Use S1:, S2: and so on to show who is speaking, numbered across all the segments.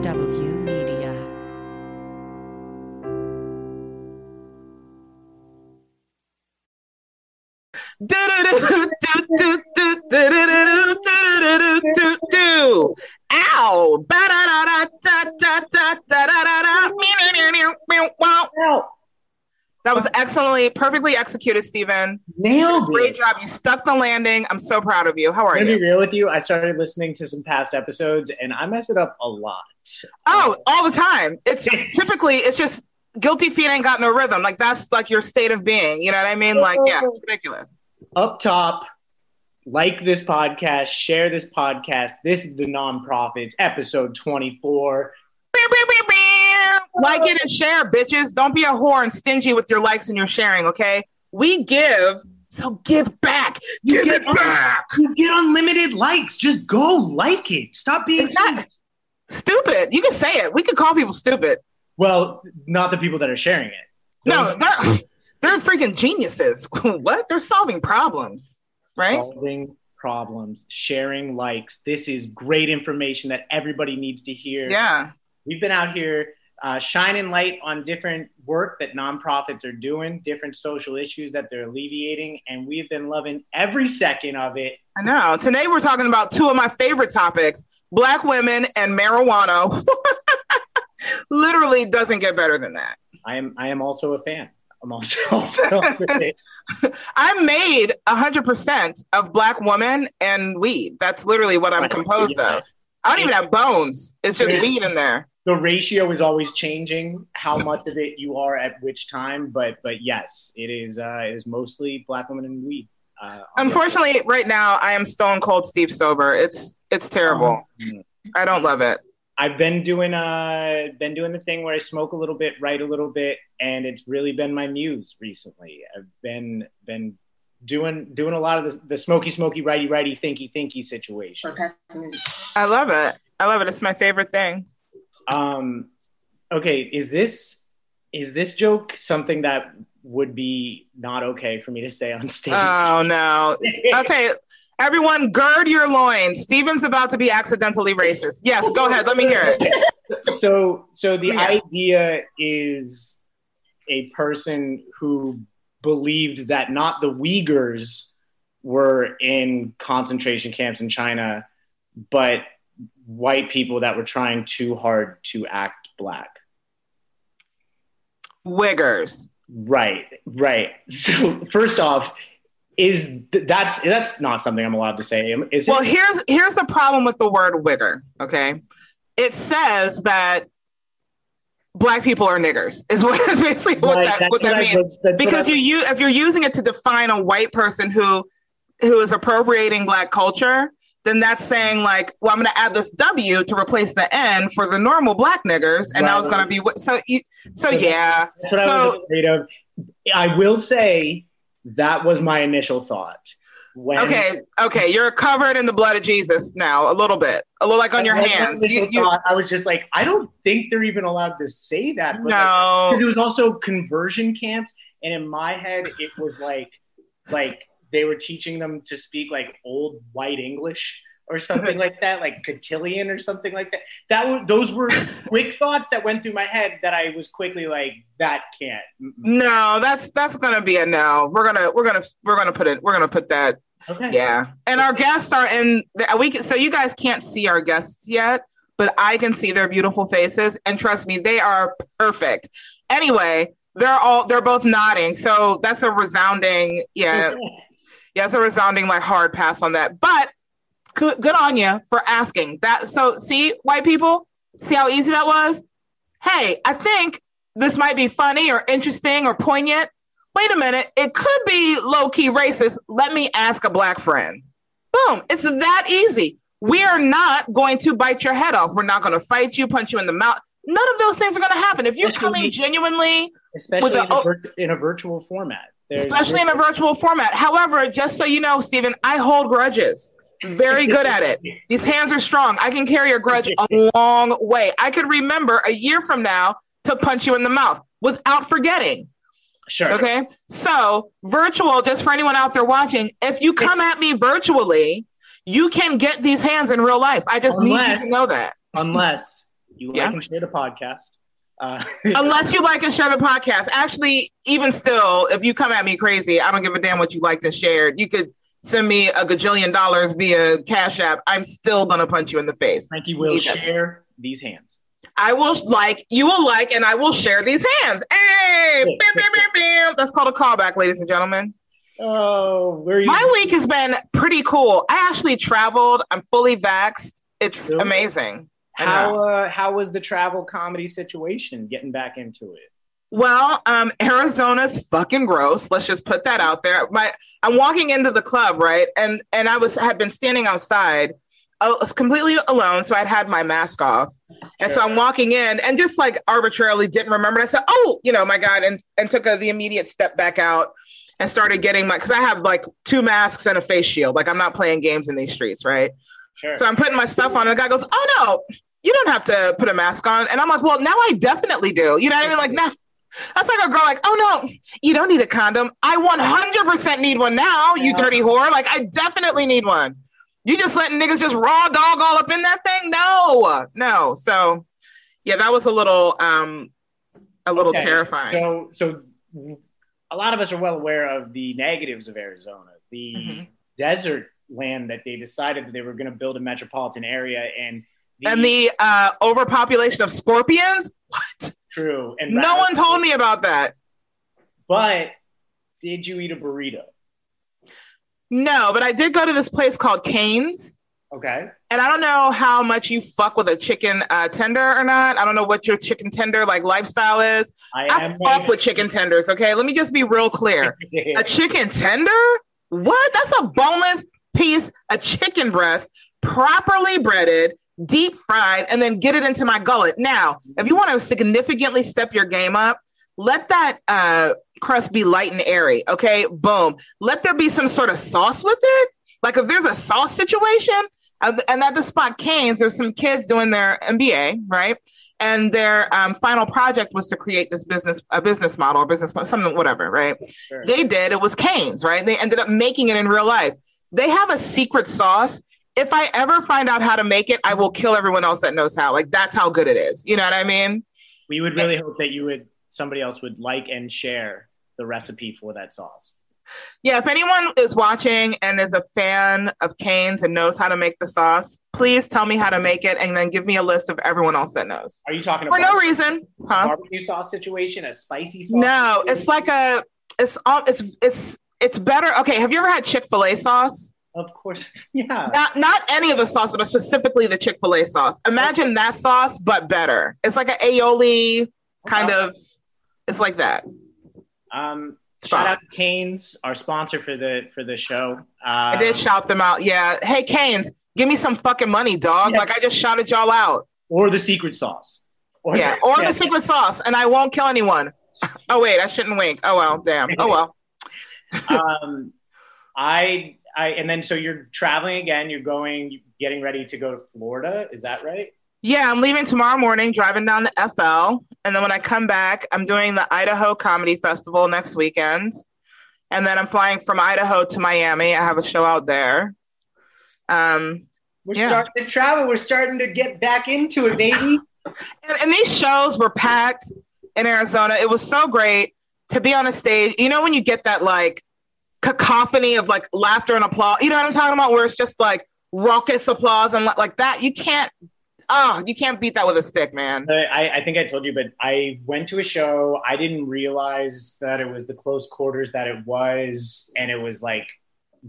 S1: HW Media. Do.
S2: Ow! That was excellently, perfectly executed, Stephen.
S3: Nailed
S2: Great
S3: it.
S2: job. You stuck the landing. I'm so proud of you. How are
S3: I'm gonna be real with you. I started listening to some past episodes and I mess it up a lot.
S2: Oh, all the time. It's typically it's just guilty feet ain't got no rhythm. Like that's like your state of being. You know what I mean? Like, yeah, it's ridiculous.
S3: Up top, like this podcast, share this podcast. This is the nonprofits, episode 24.
S2: Like it and share, bitches. Don't be a whore and stingy with your likes and your sharing, okay? We give, so give back. Give it
S3: un-
S2: back.
S3: You get unlimited likes. Just go like it. Stop being
S2: stupid. You can say it. We can call people stupid.
S3: well, not the people that are sharing it.
S2: No, they're they're freaking geniuses. what? They're solving problems, right?
S3: solving problems, sharing likes. This is great information that everybody needs to hear.
S2: Yeah.
S3: We've been out here uh, shining light on different work that nonprofits are doing, different social issues that they're alleviating, and we've been loving every second of it.
S2: I know. Today we're talking about two of my favorite topics: black women and marijuana. Literally doesn't get better than that.
S3: I am I am also a fan. I'm also, also
S2: I'm made 100% of black women and weed. That's literally what I'm composed
S3: Yeah.
S2: of. I don't even have bones. It's just weed in there.
S3: The ratio is always changing how much of it you are at which time, but but yes, it is uh, it is mostly black women and weed. Uh,
S2: Unfortunately, right now I am stone cold Steve sober. It's it's terrible.
S3: Um,
S2: I don't love it.
S3: I've been doing uh been doing the thing where I smoke a little bit, write a little bit, and it's really been my muse recently. I've been been doing doing a lot of the, the smoky smoky righty righty thinky thinky situation.
S2: I love it. I love it. It's my favorite thing.
S3: Um, okay, is this is this joke something that would be not okay for me to say on stage?
S2: Oh no. Okay, everyone, gird your loins. Steven's about to be accidentally racist. Yes, go ahead. Let me hear it.
S3: so so the
S2: Yeah.
S3: idea is a person who believed that not the Uyghurs were in concentration camps in China, but white people that were trying too hard to act black.
S2: Wiggers.
S3: Right, right. So first off, is th- that's that's not something I'm allowed to say. Is
S2: Well,
S3: it?
S2: here's here's the problem with the word wigger. Okay, it says that black people are niggers. Is what is basically what
S3: Right,
S2: that what that means.
S3: was- that's what
S2: Because you use if you're using it to define a white person who who is appropriating black culture, then that's saying like, well, I'm going to add this W to replace the N for the normal black niggers, and
S3: Right.
S2: going to be so. You, so yeah,
S3: That's what I
S2: So-
S3: was afraid of. I will say that was my initial thought. When
S2: okay, okay, you're covered in the blood of Jesus now, a little bit, a little like on your
S3: was
S2: hands. You- you-
S3: thought. I was just like, I don't think they're even allowed to say that. but,
S2: no,
S3: because it was also conversion camps, and in my head, it was like, like they were teaching them to speak like old white English or something like that, like cotillion or something like that. That those were quick thoughts that went through my head that I was quickly like, that can't. Mm-mm.
S2: No, that's that's gonna be a no. We're gonna we're gonna we're gonna put it. We're gonna put that.
S3: Okay.
S2: Yeah, and our guests are in. The, we can, so you guys can't see our guests yet, but I can see their beautiful faces, and trust me, they are perfect. Anyway, they're all they're both nodding, so that's a resounding yeah. It's a resounding like hard pass on that. But good, on you for asking that. So see, white people, see how easy that was. Hey, I think this might be funny or interesting or poignant. Wait a minute, it could be low key racist. Let me ask a black friend. Boom, it's that easy. We are not going to bite your head off. We're not going to fight you, punch you in the mouth. None of those things are going to happen. If you're coming genuinely
S3: especially
S2: the-
S3: in, a vir- in a virtual format. There's-
S2: especially in a virtual format. However, just so you know, Stephen, I hold grudges. Very good at it. These hands are strong. I can carry a grudge a long way. I could remember a year from now to punch you in the mouth without forgetting.
S3: Sure.
S2: Okay. So, virtual, just for anyone out there watching, if you come at me virtually, you can get these hands in real life. I just need you to know that.
S3: Unless You like
S2: Yeah.
S3: and share the podcast. Uh,
S2: Unless you like and share the podcast. Actually, even still, if you come at me crazy, I don't give a damn what you liked and shared. You could send me a gajillion dollars via Cash App. I'm still gonna punch you in the face.
S3: Thank Frankie will
S2: Either.
S3: share these hands.
S2: I will like, you will like, and I will share these hands. Hey, bam, bam, bam, bam. That's called a callback, ladies and gentlemen.
S3: Oh, where are you?
S2: My week has been pretty cool. I actually traveled. I'm fully vaxxed. It's
S3: Really?
S2: amazing.
S3: How uh, how was the travel comedy situation? Getting back into it.
S2: Well, um, Arizona's fucking gross. Let's just put that out there. My, I'm walking into the club, right, and and I was had been standing outside, was completely alone, so I'd had my mask off, and so I'm walking in, and just like arbitrarily didn't remember. And I said, "Oh, you know, my God," and and took a, the immediate step back out and started getting my because I have like two masks and a face shield. Like I'm not playing games in these streets, right?
S3: Sure.
S2: So I'm putting my stuff on, and the guy goes, "Oh no, you don't have to put a mask on." And I'm like, "Well, now I definitely do." You know what I mean? Like now, that's like a girl, like, "Oh no, you don't need a condom. I 100% need one now. You
S3: Yeah.
S2: dirty whore! Like I definitely need one. You just letting niggas just raw dog all up in that thing? No, no. So yeah, that was a little, um, a little
S3: Okay.
S2: terrifying.
S3: So, so a lot of us are well aware of the negatives of Arizona, the
S2: Mhm.
S3: desert land that they decided that they were going to build a metropolitan area, and the,
S2: and the uh, overpopulation of scorpions. What?
S3: True. And
S2: No one told me about that.
S3: But did you eat a burrito?
S2: No, but I did go to this place called Canes.
S3: Okay.
S2: And I don't know how much you fuck with a chicken uh, tender or not. I don't know what your chicken tender like lifestyle is.
S3: I,
S2: I
S3: am
S2: fuck with chicken tenders. Okay, let me just be real clear. A chicken tender? What? That's a boneless piece of chicken breast, properly breaded, deep fried, and then get it into my gullet. Now, if you want to significantly step your game up, let that uh, crust be light and airy. Okay, boom. Let there be some sort of sauce with it. Like if there's a sauce situation, and and at the spot Canes, there's some kids doing their MBA, right? And their um, final project was to create this business, a business model, or business, something, whatever, right?
S3: Sure.
S2: They did. It was Canes, right? They ended up making it in real life. They have a secret sauce. If I ever find out how to make it, I will kill everyone else that knows how. Like that's how good it is. You know what I mean?
S3: we would really hope that you would somebody else would like and share the recipe for that sauce.
S2: Yeah. If anyone is watching and is a fan of Canes and knows how to make the sauce, please tell me how to make it, and then give me a list of everyone else that knows.
S3: Are you talking
S2: For
S3: about
S2: no reason,
S3: a
S2: huh?
S3: barbecue sauce situation, a spicy sauce?
S2: No,
S3: situation?
S2: it's like a, it's all, it's it's it's better. Okay, have you ever had Chick Fil A sauce?
S3: Of course, yeah.
S2: Not not any of the sauces, but specifically the Chick Fil A sauce. Imagine that sauce, but better. It's like an aioli kind of. It's like that.
S3: Um,
S2: Spot.
S3: shout out to Canes, our sponsor for the for the show. Uh,
S2: I did shout them out. Yeah. Hey, Canes, give me some fucking money, dog.
S3: Yeah.
S2: Like I just shouted y'all out.
S3: or the secret sauce. Or
S2: Yeah.
S3: the-
S2: Or
S3: yeah.
S2: the secret sauce, and I won't kill anyone. Oh wait, I shouldn't wink. Oh well, damn. Oh well.
S3: um, I I and then so you're traveling again. You're going, getting ready to go to Florida. Is that right?
S2: Yeah, I'm leaving tomorrow morning, driving down to FL. And then when I come back, I'm doing the Idaho Comedy Festival next weekend. And then I'm flying from Idaho to Miami. I have a show out there. Um,
S3: We're
S2: Yeah.
S3: starting to travel. We're starting to get back into it, baby.
S2: and, and these shows were packed in Arizona. It was so great to be on a stage. You know, when you get that like cacophony of like laughter and applause, you know what I'm talking about? Where it's just like raucous applause and like that. You can't, oh, you can't beat that with a stick, man.
S3: I, I think I told you, but I went to a show. I didn't realize that it was the close quarters that it was, and it was like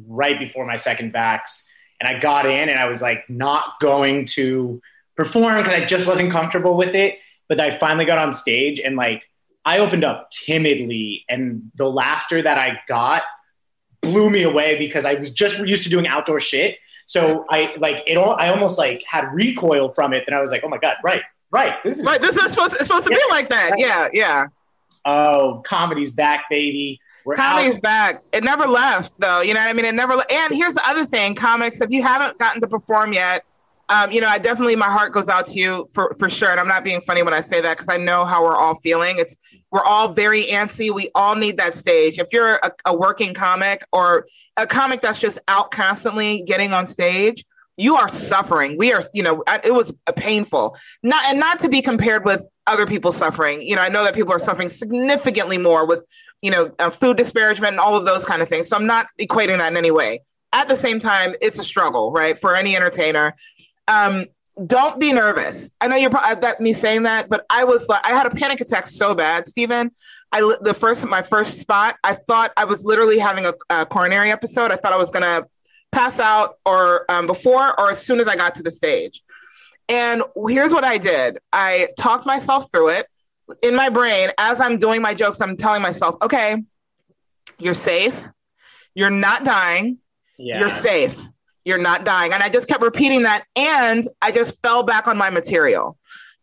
S3: right before my second vax. And I got in, and I was like not going to perform because I just wasn't comfortable with it. But I finally got on stage, and like I opened up timidly, and the laughter that I got blew me away because I was just used to doing outdoor shit. So I like it. All, I almost like had recoil from it, and I was like, "Oh my god, right, right, this is
S2: Right, this is supposed, it's supposed to be like that. Yeah, yeah.
S3: Oh, comedy's back, baby. We're
S2: Comedy's
S3: out.
S2: back. It never left, though. You know what I mean? It never. le- And here's the other thing: comics. If you haven't gotten to perform yet, um, you know, I definitely my heart goes out to you for for sure. And I'm not being funny when I say that because I know how we're all feeling. It's we're all very antsy. We all need that stage. If you're a, a working comic or a comic that's just out constantly getting on stage, you are suffering. We are, you know, it was painful. Not and not to be compared with other people suffering. You know, I know that people are suffering significantly more with, you know, uh, food disparagement and all of those kind of things. So I'm not equating that in any way. At the same time, it's a struggle, right, for any entertainer. Um, don't be nervous. I know you're probably that me saying that, but I was like, I had a panic attack so bad, Stephen. I the first my first spot, I thought I was literally having a, a coronary episode. I thought I was gonna pass out or um, before or as soon as I got to the stage. And here's what I did: I talked myself through it in my brain as I'm doing my jokes. I'm telling myself, okay, you're safe. You're not dying. Yeah. You're safe you're not dying. And I just kept repeating that. And I just fell back on my material.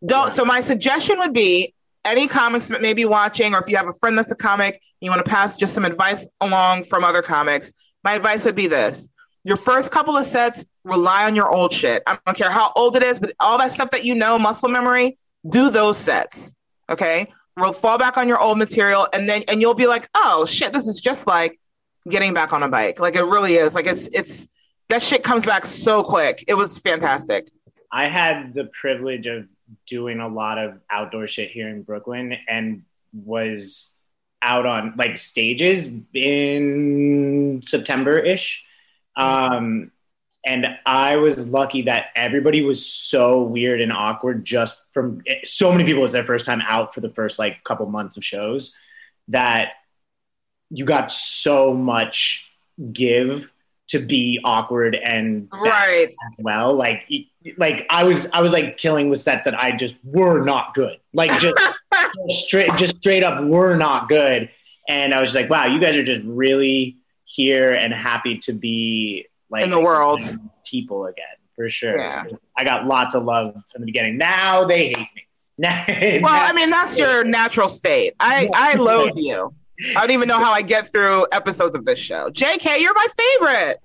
S2: Don't. So my suggestion would be any comics that may be watching, or if you have a friend that's a comic, you want to pass just some advice along from other comics. My advice would be this. Your first couple of sets, rely on your old shit. I don't care how old it is, but all that stuff that you know, muscle memory, do those sets. Okay. We'll fall back on your old material and then and you'll be like, oh shit, this is just like getting back on a bike. Like it really is. Like it's it's that shit comes back so quick. It was fantastic.
S3: I had the privilege of doing a lot of outdoor shit here in Brooklyn and was out on like stages in September ish. Um, and I was lucky that everybody was so weird and awkward just from so many people was their first time out for the first like couple months of shows that you got so much give to be awkward and
S2: right
S3: as well. Like like I was I was like killing with sets that I just were not good. Like just, just straight just straight up were not good. And I was like, wow, you guys are just really here and happy to be like
S2: in the world
S3: people again for sure. Yeah. So I got lots of love from the beginning. Now they hate me.
S2: well, I mean that's your natural state. I I loathe you. I don't even know how I get through episodes of this show. JK, you're my favorite.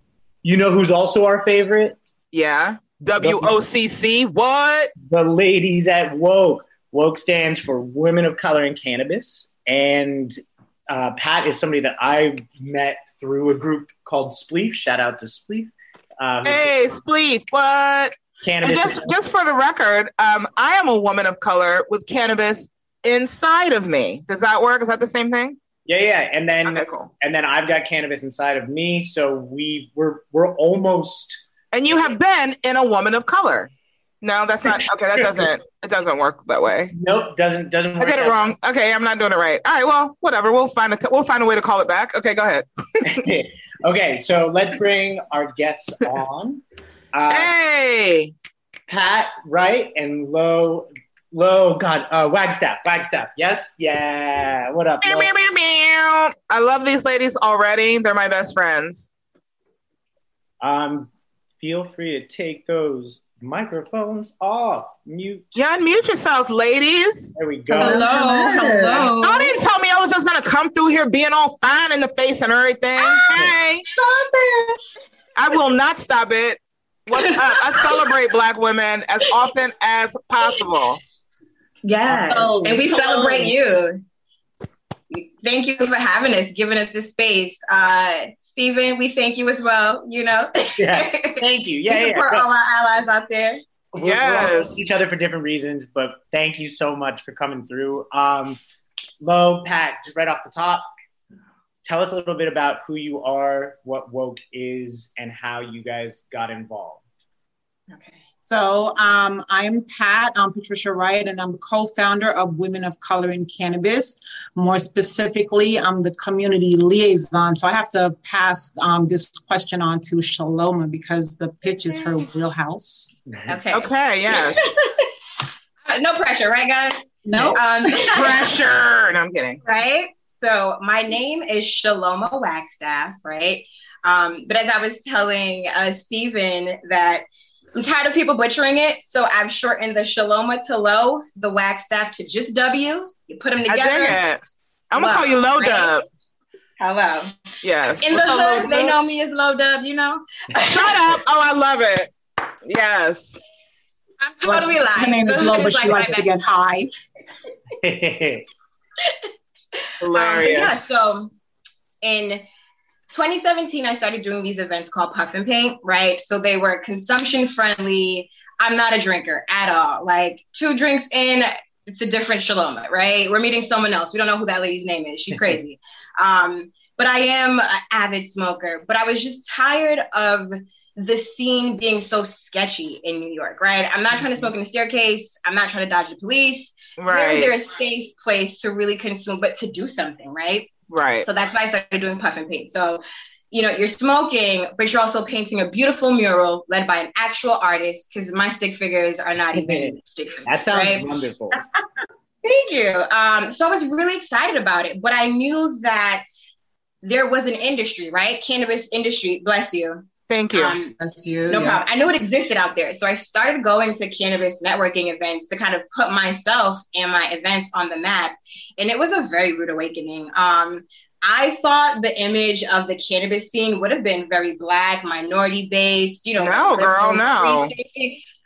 S3: You know who's also our favorite?
S2: Yeah. WOCC. What?
S3: The ladies at Woke. Woke stands for Women of Color in Cannabis. And uh, Pat is somebody that I met through a group called Spleef. Shout out to Spleef.
S2: Um, hey, Spleef. What? Cannabis. just, just for the record, um, I am a woman of color with cannabis inside of me. Does that work? Is that the same thing?
S3: Yeah, yeah, and then okay, cool. and then I've got cannabis inside of me, so we we're we're almost.
S2: And you have been in a woman of color. No, that's not okay. That doesn't it doesn't work that way.
S3: Nope, doesn't doesn't. I
S2: did it wrong. Okay, I'm not doing it right. All right, well, whatever. We'll find a t- we'll find a way to call it back. Okay, go ahead.
S3: okay, so let's bring our guests on.
S2: Uh, hey,
S3: Pat Wright and Lo Low God, uh, Wagstaff, Wagstaff. Yes, yeah. What up? Meow, meow,
S2: meow, I love these ladies already. They're my best friends.
S3: Um, feel free to take those microphones off. Mute.
S2: Yeah, unmute yourselves, ladies.
S3: There we go.
S1: Hello, hello.
S2: Don't even tell me I was just gonna come through here being all fine in the face and everything. hey,
S1: stop it!
S2: I will not stop it. What's up? I celebrate Black women as often as possible.
S1: Yes. Oh, and we celebrate you. Thank you for having us, giving us this space. Uh, Stephen, we thank you as well, you know.
S3: yeah. Thank you. Yeah.
S1: we support
S3: yeah.
S1: all our allies out there.
S3: We're, yes. We're each other for different reasons, but thank you so much for coming through. Um, Lo, Pat, just right off the top, tell us a little bit about who you are, what Woke is, and how you guys got involved.
S4: Okay. So um, I'm Pat, I'm Patricia Wright, and I'm the co-founder of Women of Color in Cannabis. More specifically, I'm the community liaison. So I have to pass um, this question on to Shaloma because the pitch is her wheelhouse.
S1: Okay.
S2: Okay, yeah.
S1: no pressure, right, guys?
S4: No
S1: um,
S2: pressure. No, I'm kidding.
S1: Right. So my name is Shaloma Wagstaff, right? Um, but as I was telling uh, Stephen that I'm tired of people butchering it, so I've shortened the Shaloma to Low, the Wagstaff to just W. You put them together.
S2: I I'm gonna call you Low right? Dub.
S1: Hello.
S2: Yes.
S1: In the hood, they know me as Low Dub. You know.
S2: Shut up! Oh, I love it. Yes.
S1: I'm totally well, lying.
S4: Her name is Low, but she like likes to get high.
S2: Hilarious. Um,
S1: yeah. So, in 2017, I started doing these events called Puff and Paint, right? So they were consumption friendly. I'm not a drinker at all. Like two drinks in, it's a different Shaloma, right? We're meeting someone else. We don't know who that lady's name is. She's crazy. um, but I am an avid smoker. But I was just tired of the scene being so sketchy in New York, right? I'm not trying to smoke in the staircase. I'm not trying to dodge the police.
S2: Right.
S1: Where is there a safe place to really consume, but to do something, right?
S2: Right.
S1: So that's why I started doing puff and paint. So, you know, you're smoking, but you're also painting a beautiful mural led by an actual artist because my stick figures are not even stick figures.
S3: That sounds
S1: right?
S3: wonderful.
S1: Thank you. Um, so I was really excited about it, but I knew that there was an industry, right? Cannabis industry. Bless you.
S2: Thank you.
S1: Um,
S4: That's you.
S1: no
S4: yeah.
S1: problem. I knew it existed out there. So I started going to cannabis networking events to kind of put myself and my events on the map. And it was a very rude awakening. Um, I thought the image of the cannabis scene would have been very black, minority based, you know.
S2: No, girl, no.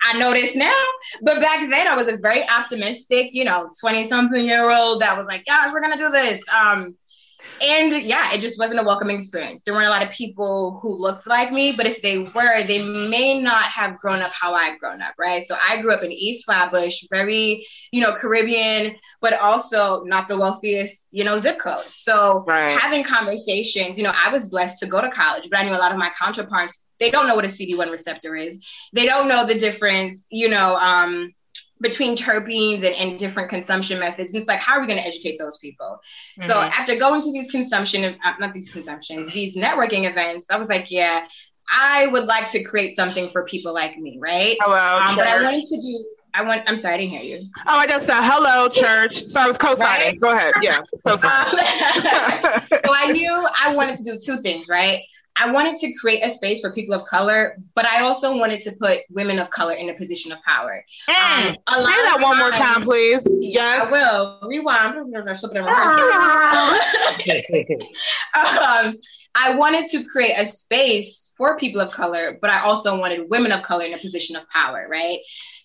S1: I know this now, but back then I was a very optimistic, you know, 20 something year old that was like, guys, we're going to do this. Um, and yeah, it just wasn't a welcoming experience. There weren't a lot of people who looked like me, but if they were, they may not have grown up how I've grown up, right? So I grew up in East Flatbush, very, you know, Caribbean, but also not the wealthiest, you know, zip code. So
S2: Right.
S1: having conversations, you know, I was blessed to go to college, but I knew a lot of my counterparts, they don't know what a CB1 receptor is. They don't know the difference, you know, um, between terpenes and, and different consumption methods. And it's like, how are we going to educate those people? So
S2: Mhm.
S1: after going to these consumption, uh, not these consumptions, these networking events, I was like, yeah, I would like to create something for people like me, right?
S2: hello,
S1: Um, but I wanted to do. I want. I'm sorry, I didn't hear you.
S2: oh, I just said hello, church. So I was co-signing.
S1: Right?
S2: Go ahead. Yeah. So
S1: Um, so I knew I wanted to do two things, right? I wanted to create a space for people of color, but I also wanted to put women of color in a position of power.
S2: Mm.
S1: Um,
S2: Say that one more time, please. Yes.
S1: I will rewind.
S2: Ah.
S1: um, I wanted to create a space for people of color, but I also wanted women of color in a position of power, right?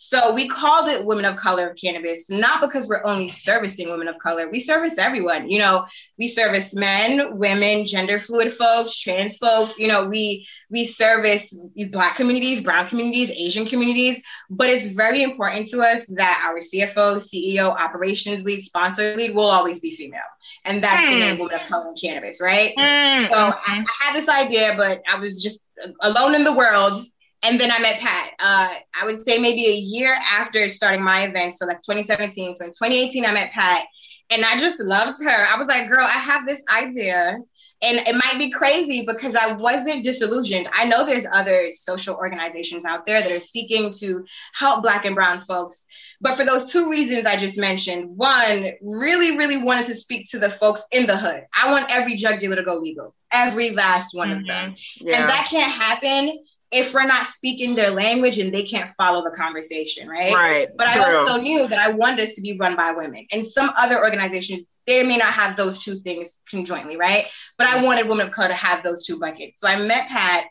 S1: So we called it Women of Color of Cannabis, not because we're only servicing women of color. We service everyone. You know, we service men, women, gender fluid folks, trans folks. You know, we we service black communities, brown communities, Asian communities. But it's very important to us that our CFO, CEO, operations lead, sponsor lead will always be female, and that's the name Women of Color in Cannabis, right?
S2: Mm.
S1: So I, I had this idea, but I was just alone in the world. And then I met Pat. Uh, I would say maybe a year after starting my event, so like 2017. So in 2018, I met Pat, and I just loved her. I was like, girl, I have this idea. And it might be crazy because I wasn't disillusioned. I know there's other social organizations out there that are seeking to help Black and Brown folks. But for those two reasons I just mentioned, one, really, really wanted to speak to the folks in the hood. I want every drug dealer to go legal, every last one of them.
S2: Yeah.
S1: And that can't happen if we're not speaking their language and they can't follow the conversation, right?
S2: right.
S1: But I also knew that I wanted us to be run by women. And some other organizations, they may not have those two things conjointly, right? But I wanted women of color to have those two buckets. So I met Pat.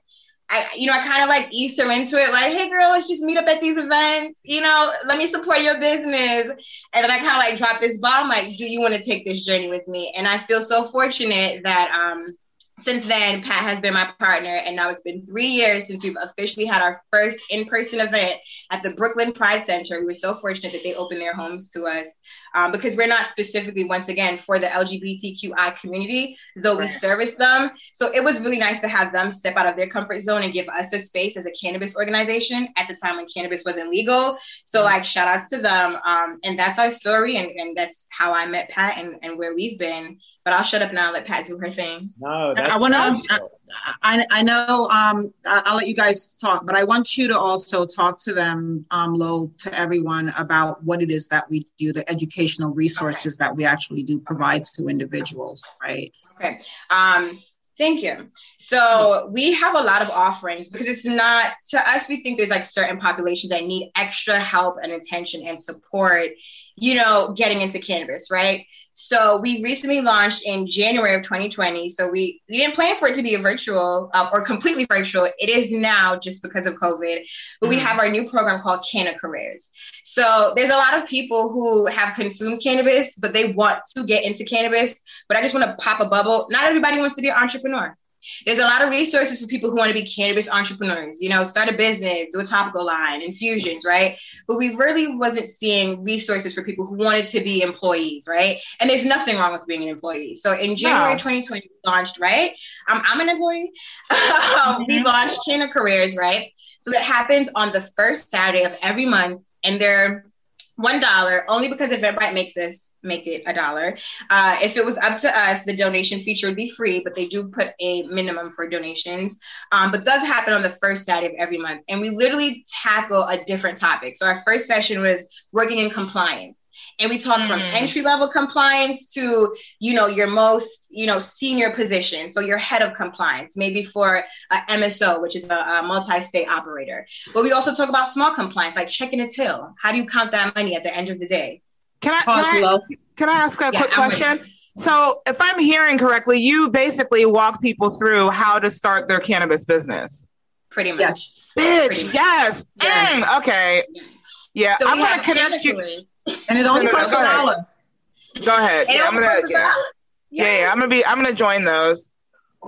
S1: I, you know, I kind of like eased her into it, like, hey girl, let's just meet up at these events. You know, let me support your business. And then I kind of like dropped this bomb, like, do you want to take this journey with me? And I feel so fortunate that um since then, Pat has been my partner, and now it's been three years since we've officially had our first in person event at the Brooklyn Pride Center. We were so fortunate that they opened their homes to us um, because we're not specifically, once again, for the LGBTQI community, though we
S3: Right.
S1: service them. So it was really nice to have them step out of their comfort zone and give us a space as a cannabis organization at the time when cannabis wasn't legal. So, like, shout outs to them. Um, and that's our story, and, and that's how I met Pat and, and where we've been. But I'll shut up now and let Pat do her thing.
S3: No, that's
S4: I wanna-
S3: wonderful.
S4: I, I know um, I'll let you guys talk, but I want you to also talk to them, um, Lo, to everyone about what it is that we do, the educational resources that we actually do provide to individuals, right?
S1: Okay. Um, thank you. So we have a lot of offerings because it's not to us, we think there's like certain populations that need extra help and attention and support, you know, getting into cannabis, right? So we recently launched in January of 2020. So we we didn't plan for it to be a virtual uh, or completely virtual. It is now just because of COVID. But we
S4: Mhm.
S1: have our new program called Canna Careers. So there's a lot of people who have consumed cannabis, but they want to get into cannabis. But I just want to pop a bubble. Not everybody wants to be an entrepreneur. There's a lot of resources for people who want to be cannabis entrepreneurs, you know, start a business, do a topical line, infusions, right? But we really wasn't seeing resources for people who wanted to be employees, right? And there's nothing wrong with being an employee. So in January no. 2020, we launched, right? I'm, I'm an employee. mm-hmm. We launched Canna Careers, right? So that happens on the first Saturday of every month. And they're one dollar only because Eventbrite makes us make it a dollar. Uh, if it was up to us, the donation feature would be free, but they do put a minimum for donations. Um, but does happen on the first Saturday of every month, and we literally tackle a different topic. So our first session was working in compliance and we talk mm. from entry level compliance to you know your most you know senior position. So your head of compliance maybe for a mso which is a, a multi-state operator. But we also talk about small compliance like checking a till. How do you count that money at the end of the day?
S2: Can i, can I, can I ask a yeah, quick I'm question? Ready. so if i'm hearing correctly you basically walk people through how to start their cannabis business.
S1: Pretty much.
S2: Yes. Bitch yes, yes. Mm, okay. Yeah so i'm gonna connect you
S4: and it only no, no, costs a dollar.
S2: Go ahead. Yeah, I'm gonna. Yeah. yeah, yeah, I'm gonna be. I'm gonna join those.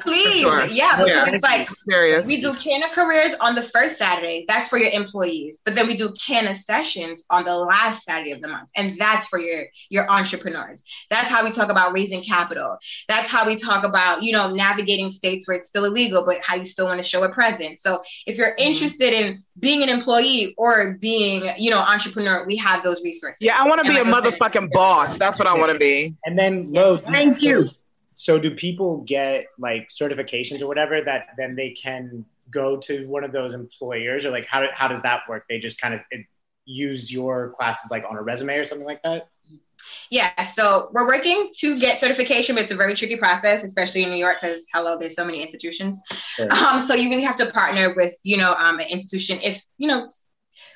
S1: Please, sure. yeah, because yeah. it's like Serious. we do Canna careers on the first Saturday. That's for your employees, but then we do Canna sessions on the last Saturday of the month, and that's for your your entrepreneurs. That's how we talk about raising capital. That's how we talk about you know navigating states where it's still illegal, but how you still want to show a presence. So if you're mm-hmm. interested in being an employee or being you know entrepreneur, we have those resources.
S2: Yeah, I want to be like a motherfucking boss. That's what I want to be.
S3: And then, Lo,
S4: thank you.
S3: So do people get like certifications or whatever that then they can go to one of those employers or like how, how does that work? They just kind of use your classes like on a resume or something like that?
S1: Yeah, so we're working to get certification, but it's a very tricky process, especially in New York, because hello, there's so many institutions. Sure. Um, so you really have to partner with, you know, um, an institution. If you know,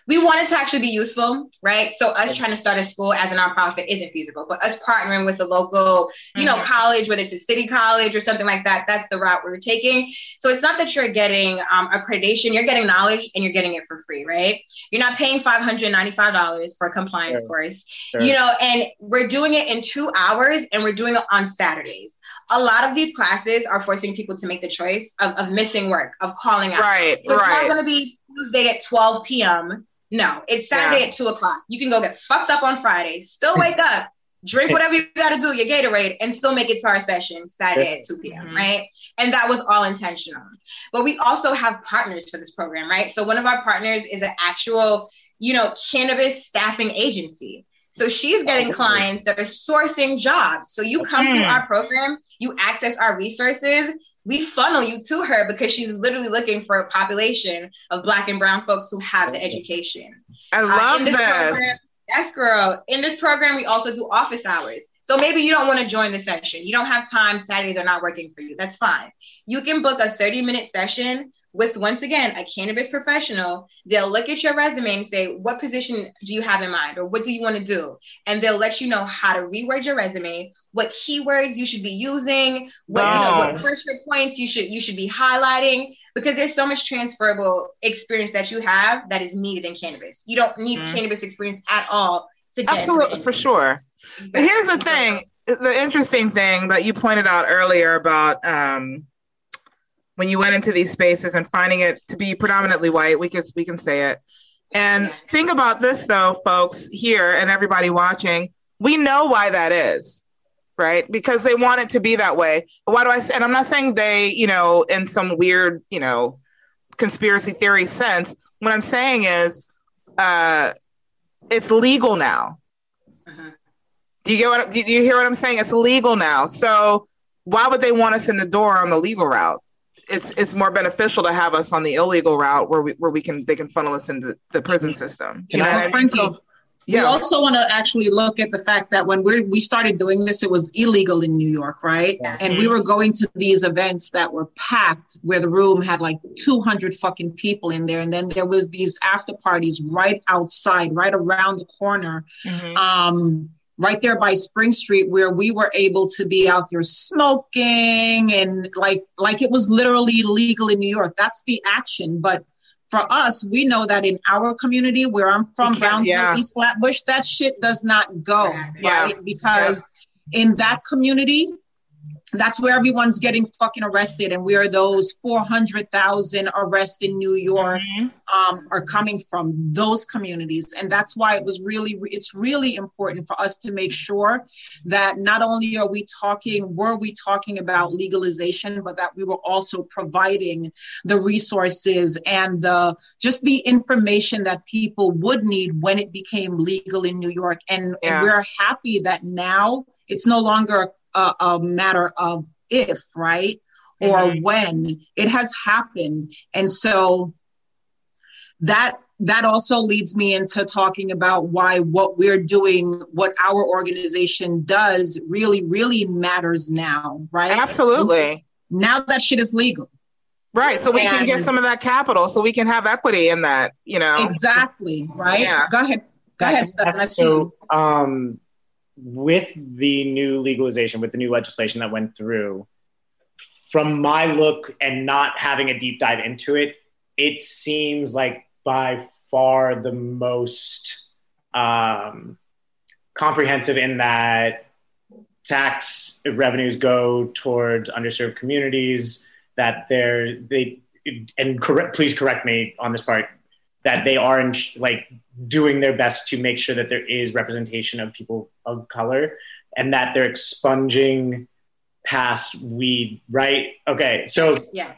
S1: we wanted to actually be useful, right? So us trying to start a school as a nonprofit isn't feasible, but us partnering with a local, you know, mm-hmm. college, whether it's a city college or something like that, that's the route we're taking. So it's not that you're getting um, accreditation, you're getting knowledge and you're getting it for free, right? You're not paying $595 for a compliance sure. course, sure. you know, and we're doing it in two hours and we're doing it on Saturdays a lot of these classes are forcing people to make the choice of, of missing work, of calling out.
S2: Right.
S1: So
S2: right.
S1: it's not going to be Tuesday at 12 p.m. No, it's Saturday yeah. at two o'clock. You can go get fucked up on Friday, still wake up, drink whatever you got to do, your Gatorade, and still make it to our session Saturday at 2 p.m. Mm-hmm. Right. And that was all intentional. But we also have partners for this program, right? So one of our partners is an actual, you know, cannabis staffing agency. So she's getting clients that are sourcing jobs. So you come through our program, you access our resources, we funnel you to her because she's literally looking for a population of black and brown folks who have the education.
S2: I uh, love uh, this.
S1: Program, yes, girl. In this program, we also do office hours. So maybe you don't want to join the session. You don't have time. Saturdays are not working for you. That's fine. You can book a 30 minute session with once again a cannabis professional they'll look at your resume and say what position do you have in mind or what do you want to do? And they'll let you know how to reword your resume what keywords you should be using what wow. you know what pressure points you should you should be highlighting because there's so much transferable experience that you have that is needed in cannabis. You don't need mm-hmm. cannabis experience at all
S2: to get absolutely for sure. But here's the thing the interesting thing that you pointed out earlier about um, when you went into these spaces and finding it to be predominantly white. We can we can say it. And think about this though, folks here and everybody watching. We know why that is, right? Because they want it to be that way. Why do I say? And I'm not saying they, you know, in some weird, you know, conspiracy theory sense. What I'm saying is, uh, it's legal now. Uh-huh. Do you get what? Do you hear what I'm saying? It's legal now. So why would they want us in the door on the legal route? It's it's more beneficial to have us on the illegal route where we where we can they can funnel us into the prison system.
S4: You know, I mean? so, yeah. We also want to actually look at the fact that when we we started doing this, it was illegal in New York, right? Yeah. And we were going to these events that were packed, where the room had like 200 fucking people in there, and then there was these after parties right outside, right around the corner. Mm-hmm. Um, right there by Spring Street where we were able to be out there smoking and like like it was literally legal in New York. That's the action. But for us, we know that in our community where I'm from, Brownsville, yeah. East Flatbush, that shit does not go, yeah. right? Because yeah. in that community, that's where everyone's getting fucking arrested and where those 400,000 arrests in New York
S2: Mm-hmm.
S4: um, are coming from those communities and that's why it was really it's really important for us to make sure that not only are we talking were we talking about legalization but that we were also providing the resources and the just the information that people would need when it became legal in New York and,
S2: Yeah.
S4: and we're happy that now it's no longer a, a matter of if right or
S2: Mm-hmm.
S4: when it has happened and so that that also leads me into talking about why what we're doing what our organization does really really matters now right
S2: Absolutely.
S4: now that shit is legal
S2: Right. So we can get some of that capital so we can have equity in that, you know.
S4: exactly right
S2: Yeah.
S4: go ahead go ahead Steph. I see you.
S3: So, um, with the new legalization, with the new legislation that went through, from my look and not having a deep dive into it, it seems like by far the most um, comprehensive in that tax revenues go towards underserved communities. That they're they and correct. Please correct me on this part. That they are in, like doing their best to make sure that there is representation of people of color and that they're expunging past weed, right? Okay, so
S1: Yes.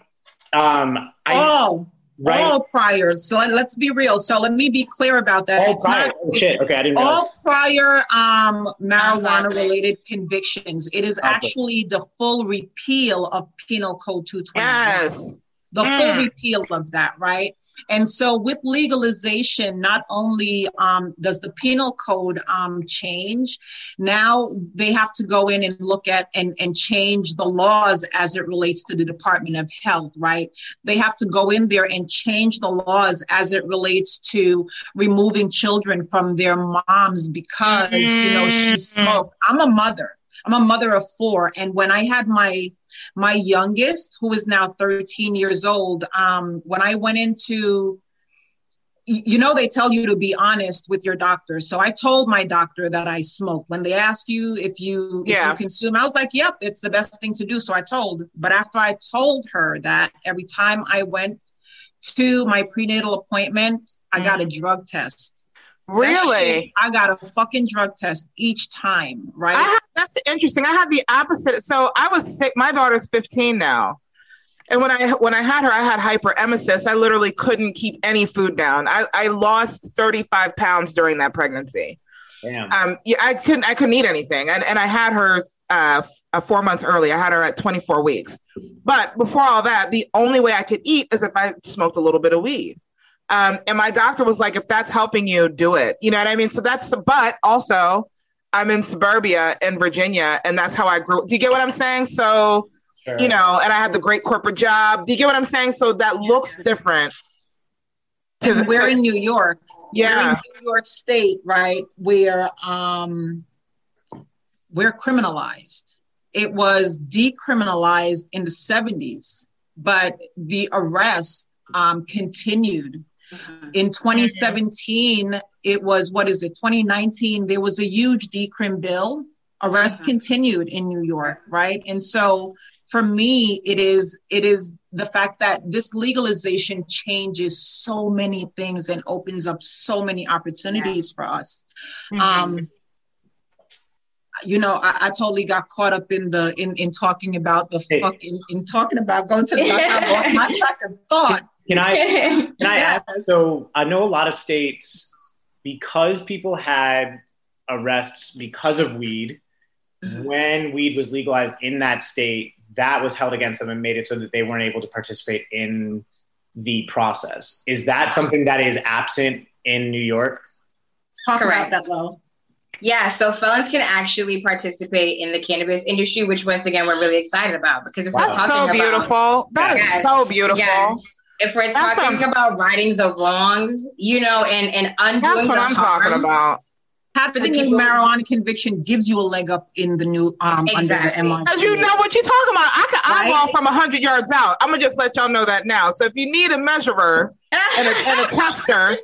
S3: um, I
S4: all
S3: right.
S4: all priors so let, us be real so let me be clear about that
S3: All
S4: it's
S3: prior-
S4: not
S3: oh, shit. Okay, I didn't know.
S4: all prior um, marijuana related convictions. It is
S3: Okay.
S4: actually the full repeal of Penal Code 220.
S2: Yes.
S4: The
S2: Mm.
S4: full repeal of that, right? And so with legalization, not only um, does the penal code um, change, now they have to go in and look at and, and change the laws as it relates to the Department of Health, right? They have to go in there and change the laws as it relates to removing children from their moms because, you know, she
S2: Mm.
S4: smoked. I'm a mother. I'm a mother of four. And when I had my my youngest, who is now 13 years old, um, when I went into you know they tell you to be honest with your doctor. So i told my doctor that i smoke. When they ask you if you if
S2: Yeah.
S4: you consume i was like yep it's the best thing to do. So i told but after i told her that every time i went to my prenatal appointment i got a drug test That shit,
S2: Really?
S4: i got a fucking drug test each time right
S2: I have, that's interesting. I had the opposite. So I was sick. My daughter's 15 now. And when I when I had her, I had hyperemesis. I literally couldn't keep any food down. I, I lost 35 pounds during that pregnancy.
S3: Damn.
S2: Um, yeah, I couldn't I couldn't eat anything, and and I had her uh, f- uh, four months early. I had her at 24 weeks. But before all that, the only way I could eat is if I smoked a little bit of weed. Um, and my doctor was like, if that's helping you, do it. You know what I mean? So that's, but also, I'm in suburbia in Virginia, and that's how I grew. Do you get what I'm saying? So,
S3: Sure.
S2: you know, and I had the great corporate job. Do you get what I'm saying? So that looks different. To
S4: and
S2: the-
S4: we're in New York. We're
S2: Yeah.
S4: in New York State, right? Where um, we're criminalized. It was decriminalized in the 70s, but the arrest um, continued. In 2017, it was what is it? 2019, there was a huge decrim bill. Arrest
S1: Mhm.
S4: continued in New York, right? And so for me, it is it is the fact that this legalization changes so many things and opens up so many opportunities for us.
S2: Mhm.
S4: Um, you know, I, I totally got caught up in the in in talking about the
S3: Hey.
S4: fucking in talking about going to the doctor. I lost my track of thought.
S3: Can I Can I ask? So I know a lot of states because people had arrests because of weed.
S1: Mhm.
S3: When weed was legalized in that state, that was held against them and made it so that they weren't able to participate in the process. Is that something that is absent in New York?
S4: Talk
S1: Correct.
S4: about that, Lo.
S1: Yeah, so felons can actually participate in the cannabis industry, which once again we're really excited about because if we're
S2: That's
S1: talking
S2: so
S1: about
S2: beautiful. That is
S1: Yes.
S2: so beautiful.
S1: yes, if we're
S2: That's
S1: talking about righting the wrongs, you know, and and undoing
S2: That's what I'm
S1: harm,
S2: talking about.
S4: Having a marijuana conviction gives you a leg up in the new um exactly. under the MRTA.
S2: Because you know what you're talking about. I can right? eyeball from hundred yards out. I'm gonna just let y'all know that now. So if you need a measurer and a, and a tester,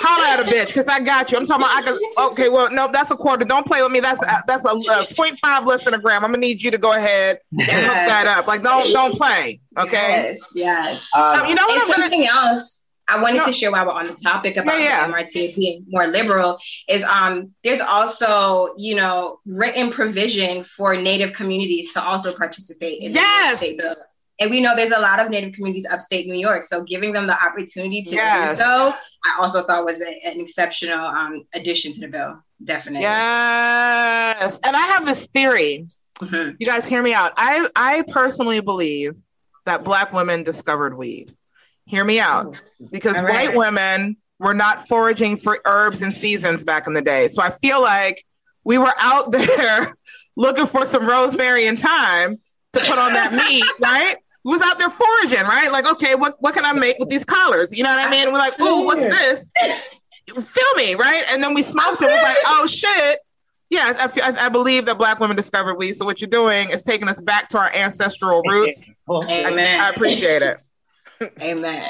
S2: holler at a bitch because I got you. I'm talking about. I can. Okay, well, no, that's a quarter. Don't play with me. That's a, that's a, a 0.5 less than a gram. I'm gonna need you to go ahead and hook that up. Like, don't don't play. Okay.
S1: Yes. Yes. Um, you know what? And something gonna, else I wanted no. to share while we're on the topic about yeah, yeah. the MRTA being more liberal is um there's also you know written provision for Native communities to also participate in
S2: yes.
S1: the state bill. And we know there's a lot of Native communities upstate New York, so giving them the opportunity to yes. do so, I also thought was a, an exceptional um, addition to the bill. Definitely.
S2: Yes, and I have this theory. Mm-hmm. You guys hear me out. I I personally believe that Black women discovered weed. Hear me out. Mm-hmm. Because right. white women were not foraging for herbs and seasons back in the day. So I feel like we were out there looking for some rosemary and thyme to put on that meat, right? We was out there foraging, right? Like, okay, what, what can I make with these collars? You know what I mean? we're like, ooh, what's this? Feel me, right? And then we smoked it. We're like, oh shit. Yeah, I, I, I, believe that Black women discovered weed. So what you're doing is taking us back to our ancestral roots.
S1: Amen.
S2: I, I appreciate it.
S1: Amen.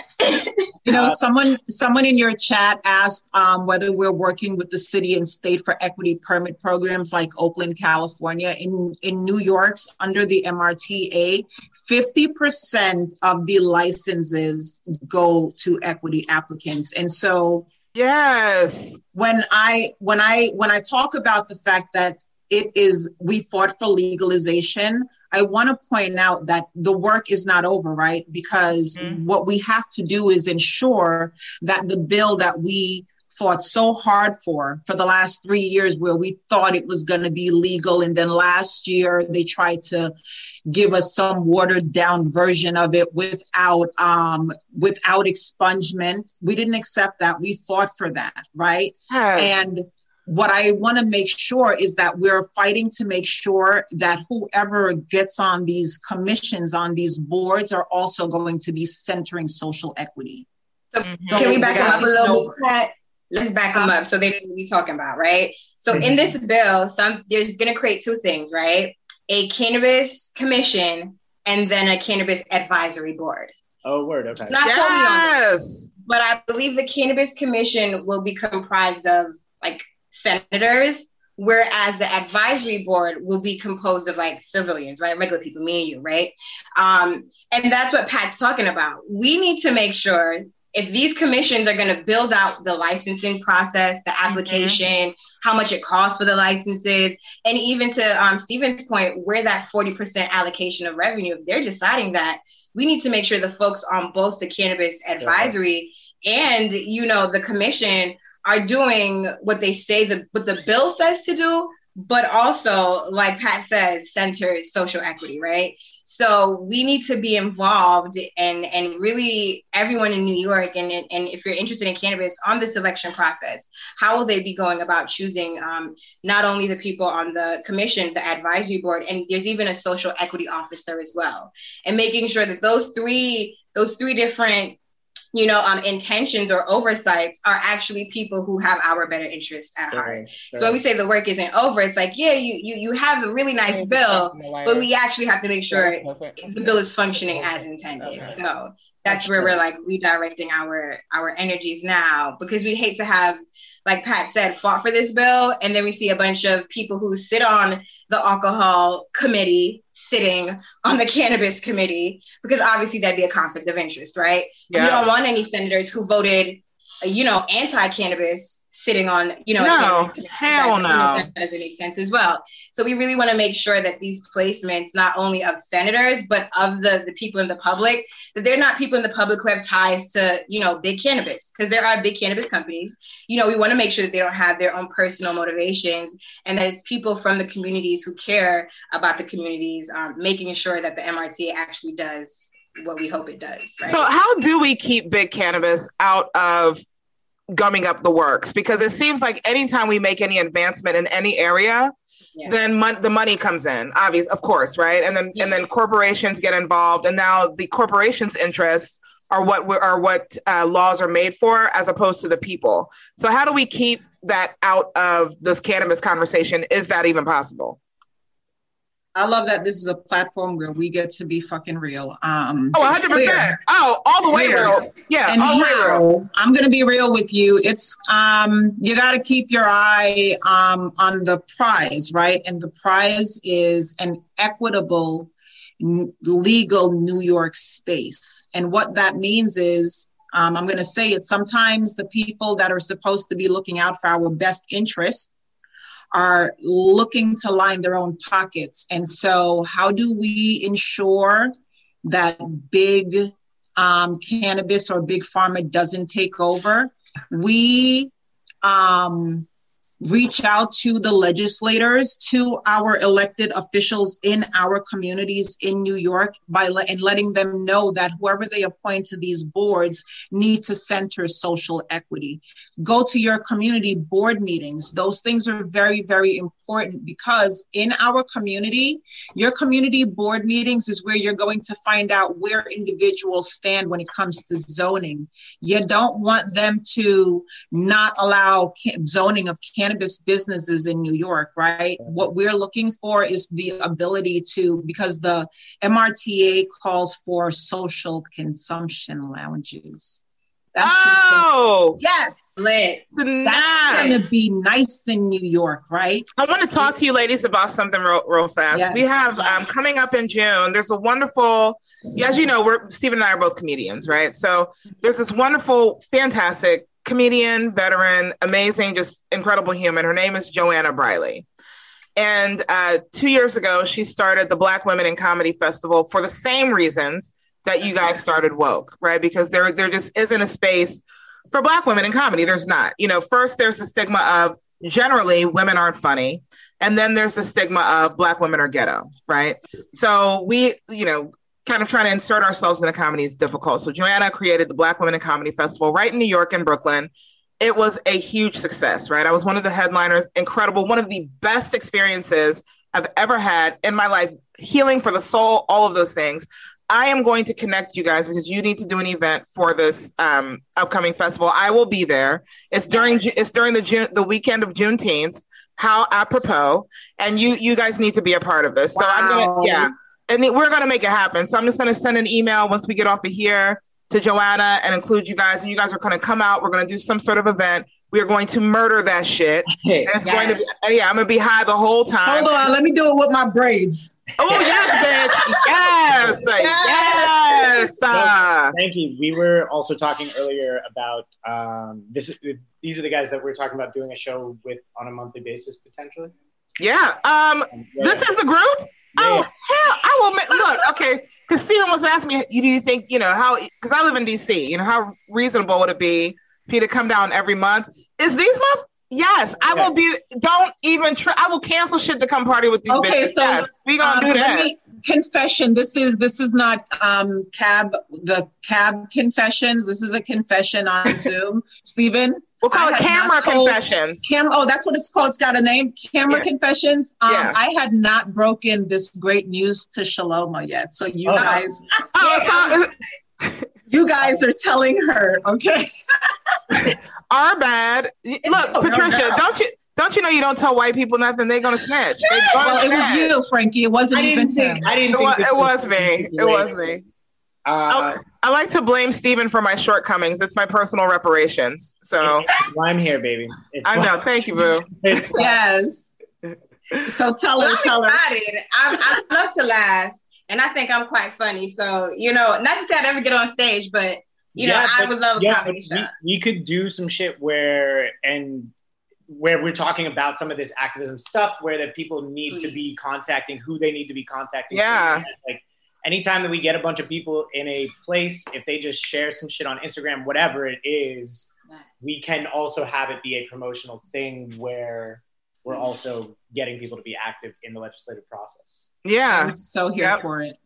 S4: you know, someone someone in your chat asked um, whether we're working with the city and state for equity permit programs like Oakland, California. In in New York's under the MRTA, fifty percent of the licenses go to equity applicants, and so
S2: yes,
S4: when I when I when I talk about the fact that it is we fought for legalization. I want to point out that the work is not over right? Because mm-hmm. what we have to do is ensure that the bill that we fought so hard for for the last three years where we thought it was going to be legal and then last year they tried to give us some watered down version of it without um without expungement. We didn't accept that. We fought for that right? Yes. and what I want to make sure is that we're fighting to make sure that whoever gets on these commissions, on these boards, are also going to be centering social equity.
S1: So, mm-hmm. so can we back them up a little bit? Let's back them up so they know what we're talking about, right? So mm-hmm. in this bill, some there's going to create two things, right? A cannabis commission and then a cannabis advisory board.
S3: Oh, word. Okay.
S1: Not yes. but I believe the cannabis commission will be comprised of like senators, whereas the advisory board will be composed of like civilians, right? Regular people, me and you, right? Um, and that's what Pat's talking about. We need to make sure if these commissions are going to build out the licensing process, the mm-hmm. application, mm-hmm. how much it costs for the licenses, and even to um, Stephen's point, where that 40% allocation of revenue, if they're deciding that, we need to make sure the folks on both the cannabis advisory yeah. and you know the commission are doing what they say the what the bill says to do, but also, like Pat says, center social equity, right? So we need to be involved and and really everyone in New York and and if you're interested in cannabis on the selection process, how will they be going about choosing um, not only the people on the commission, the advisory board, and there's even a social equity officer as well, and making sure that those three those three different you know, um, intentions or oversights are actually people who have our better interests at sure, heart. Sure. So when we say the work isn't over, it's like, yeah, you you you have a really nice bill, but we actually have to make sure the bill is functioning as intended. Okay. So that's where we're like redirecting our our energies now because we hate to have like pat said fought for this bill and then we see a bunch of people who sit on the alcohol committee sitting on the cannabis committee because obviously that'd be a conflict of interest right yeah. we don't want any senators who voted you know anti-cannabis sitting on, you know,
S2: no, hell no.
S1: That doesn't make sense as well. So we really want to make sure that these placements, not only of senators, but of the, the people in the public, that they're not people in the public who have ties to, you know, big cannabis, because there are big cannabis companies. You know, we want to make sure that they don't have their own personal motivations and that it's people from the communities who care about the communities, um, making sure that the MRTA actually does what we hope it does. Right?
S2: So, how do we keep big cannabis out of gumming up the works because it seems like anytime we make any advancement in any area yeah. then mon- the money comes in obvious of course right and then yeah. and then corporations get involved and now the corporations interests are what are what uh, laws are made for as opposed to the people so how do we keep that out of this cannabis conversation? Is that even possible?
S4: I love that this is a platform where we get to be fucking real. Um,
S2: oh, 100 percent. Oh, all the way real. Yeah,
S4: and
S2: all the way real.
S4: I'm going to be real with you. It's um, you got to keep your eye um, on the prize, right? And the prize is an equitable, n- legal New York space. And what that means is, um, I'm going to say it. Sometimes the people that are supposed to be looking out for our best interest are looking to line their own pockets. And so, how do we ensure that big um, cannabis or big pharma doesn't take over? We um, reach out to the legislators, to our elected officials in our communities in New York by le- and letting them know that whoever they appoint to these boards need to center social equity. Go to your community board meetings. Those things are very, very important because in our community, your community board meetings is where you're going to find out where individuals stand when it comes to zoning. You don't want them to not allow zoning of cannabis businesses in New York, right? What we're looking for is the ability to, because the MRTA calls for social consumption lounges. That's
S2: Oh,
S4: yes.
S1: Lit.
S4: That's going to be nice in New York, right?
S2: I want to talk to you ladies about something real, real fast.
S4: Yes.
S2: We have um, coming up in June. There's a wonderful, as you know, we're Stephen and I are both comedians, right? So there's this wonderful, fantastic comedian, veteran, amazing, just incredible human. Her name is Joanna Briley. And uh, two years ago, she started the Black Women in Comedy Festival for the same reasons that you guys started Woke, right? Because there, there just isn't a space for Black women in comedy. There's not. You know, first there's the stigma of generally women aren't funny. And then there's the stigma of Black women are ghetto, right? So we, you know, kind of trying to insert ourselves in the comedy is difficult. So Joanna created the Black Women in Comedy Festival right in New York and Brooklyn. It was a huge success, right? I was one of the headliners, incredible, one of the best experiences I've ever had in my life, healing for the soul, all of those things. I am going to connect you guys because you need to do an event for this um, upcoming festival. I will be there. It's during it's during the June the weekend of Juneteenth. How apropos! And you you guys need to be a part of this. So I'm gonna yeah, and we're gonna make it happen. So I'm just gonna send an email once we get off of here to Joanna and include you guys. And you guys are gonna come out. We're gonna do some sort of event. We are going to murder that shit. And it's going to be yeah. I'm gonna be high the whole time.
S4: Hold on, let me do it with my braids.
S2: Oh yes, bitch. Yes, yes. Uh,
S3: Thank you. We were also talking earlier about um, this. These are the guys that we're talking about doing a show with on a monthly basis potentially.
S2: yeah. Um.
S3: Yeah.
S2: This is the group. Oh hell! I will make, look. Okay, because Stephen was asking me, "Do you think you know how?" Because I live in DC. You know how reasonable would it be for you to come down every month? Is these months? Yes, I
S3: Yeah.
S2: will be. Don't even try. I will cancel shit to come party with these.
S4: Okay,
S2: bitches.
S4: so,
S2: Yes, we gonna
S4: Um,
S2: do
S4: let
S2: that.
S4: me confession. This is this is not um cab the cab confessions. This is a confession on Zoom. Stephen,
S2: we'll call
S4: I
S2: it camera
S4: told-
S2: confessions.
S4: Cam. Oh, that's what it's called. It's got a name. Camera
S2: Yeah.
S4: confessions. Um,
S2: Yeah.
S4: I had not broken this great news to Shaloma yet. So you
S3: Oh.
S4: guys,
S2: Oh, so-
S4: you guys are telling her. Okay.
S2: our bad. Look,
S4: No, no,
S2: Patricia,
S4: no.
S2: don't you don't you know you don't tell white people nothing? They're gonna snitch. They gonna
S4: Well, it was you, Frankie. It wasn't
S3: I
S4: even
S3: didn't
S4: him.
S3: think. I didn't
S2: It
S3: think
S2: was, it was me. It was me.
S3: Uh,
S2: I like to blame Stephen for my shortcomings. It's my personal reparations. So
S3: why I'm here, baby. It's
S2: I know. Thank you, boo.
S3: It's why-
S4: Yes. So tell her.
S1: Well,
S4: Tell
S1: I'm
S4: her.
S1: excited. I, I love to laugh, and I think I'm quite funny. So you know, not to say I'd ever get on stage, but you know,
S3: Yeah,
S1: I would love a
S3: yeah,
S1: comedy
S3: but
S1: show.
S3: we, we could do some shit where and where we're talking about some of this activism stuff where that people need to be contacting who they need to be contacting.
S2: Yeah.
S3: Like anytime that we get a bunch of people in a place, if they just share some shit on Instagram, whatever it is, we can also have it be a promotional thing where we're also getting people to be active in the legislative process.
S2: Yeah.
S4: I'm so here
S2: Yep.
S4: for it.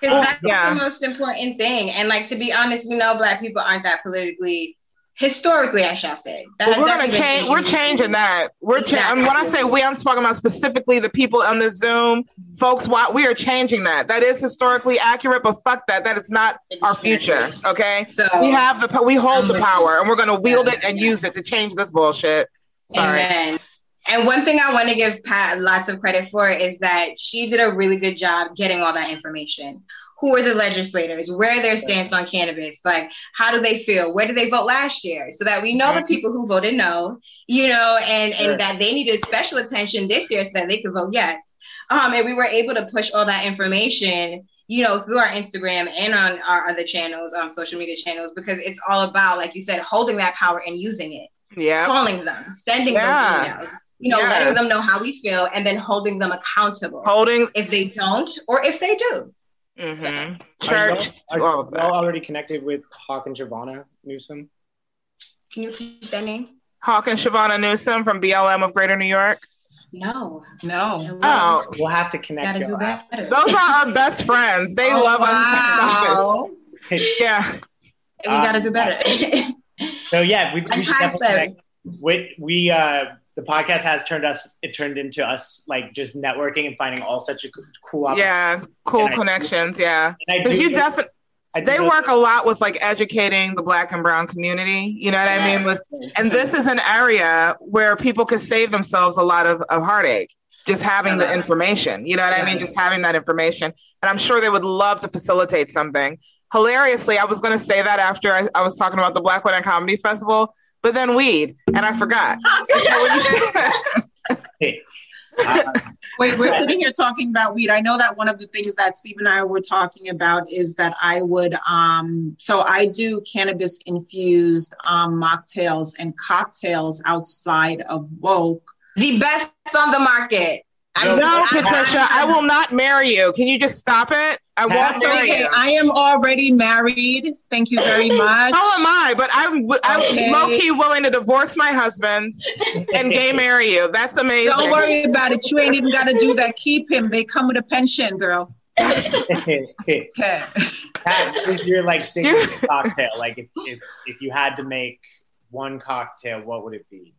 S1: Because
S2: Oh,
S1: that's
S2: yeah.
S1: the most important thing. And like to be honest, we know black people aren't that politically historically, I shall say.
S2: But we're gonna change. We're
S1: changing.
S2: that. We're cha- I mean, when I say we, I'm talking about specifically the people on the Zoom, folks. Why we are changing that. That is historically accurate, but fuck that. That is not our future. Okay.
S1: So
S2: We have the we hold
S1: I'm
S2: the power, and we're gonna wield
S1: Yes.
S2: it and use it to change this bullshit. Sorry.
S1: Amen. And one thing I want to give Pat lots of credit for is that she did a really good job getting all that information. Who are the legislators? Where are their stance on cannabis? Like, how do they feel? Where did they vote last year? So that we know the people who voted no, you know, and
S3: Sure.
S1: and that they needed special attention this year so that they could vote yes. Um, and we were able to push all that information, you know, through our Instagram and on our other channels, um, social media channels, because it's all about, like you said, holding that power and using it
S2: Yeah.
S1: calling them, sending
S2: Yeah.
S1: those emails, you know,
S2: Yeah.
S1: letting them know how we feel, and then holding them accountable
S2: Holding.
S1: if they don't or if they do.
S2: Mhm.
S3: Are
S2: Church.
S3: y'all, are y'all already connected with Hawk and Giovanna Newsome?
S1: Can you repeat that name?
S2: Hawk and Chivona Newsome from BLM of Greater New York.
S1: No.
S4: No.
S2: Oh,
S3: We'll have to connect
S1: gotta do
S3: y'all
S1: better.
S2: those are our best friends. They
S4: Oh,
S2: love us.
S4: wow.
S2: Yeah.
S1: we gotta do better.
S3: So yeah, we, we should definitely connect. We, we uh, the podcast has turned us. It turned into us like just networking and finding all such a cool.
S2: Yeah. Cool connections. Yeah.
S3: And I
S2: Because
S3: do
S2: you definitely. They work a lot with like educating the black and brown community. You know what I mean? With and this is an area where people could save themselves a lot of, of heartache just having the information. You know what I mean? Just having that information. And I'm sure they would love to facilitate something. Hilariously, I was going to say that after I, I was talking about the Black Women Comedy Festival, but then weed, and I forgot. So when you-
S3: Uh,
S4: Wait, we're sitting here talking about weed. I know that one of the things that Steve and I were talking about is that I would um so I do cannabis infused um mocktails and cocktails outside of Woke.
S1: the best on the market.
S3: No,
S2: no,
S1: I-
S2: Patricia, I will not marry you. Can you just stop it? I won't
S3: That's
S4: That's
S2: marry
S4: okay.
S2: you.
S4: I am already married. Thank you very much.
S2: So am I, but I'm I'm
S4: Okay.
S2: low key willing to divorce my husband and gay marry you. That's amazing.
S4: Don't worry about it. You ain't even got to do that. Keep him. They come with a pension, girl. Okay.
S3: Pat, what is your like a cocktail? Like if, if if you had to make one cocktail, what would it be?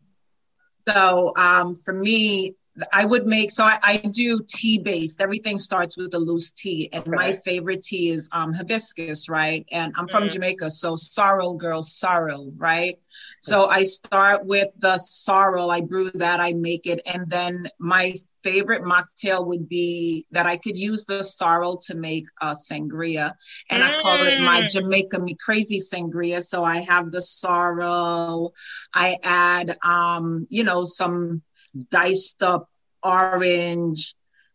S4: So um, for me, I would make so I, I do tea based. Everything starts with a loose tea, and my favorite tea is um, hibiscus, right? And I'm from
S2: Mhm.
S4: Jamaica, so sorrel girl, sorrel, right? So I start with the sorrel. I brew that, I make it, and then my favorite mocktail would be that I could use the sorrel to make a sangria, and I call it my
S2: Mm.
S4: Jamaica Me Crazy sangria. So I have the sorrel, I add, um, you know, some diced up orange,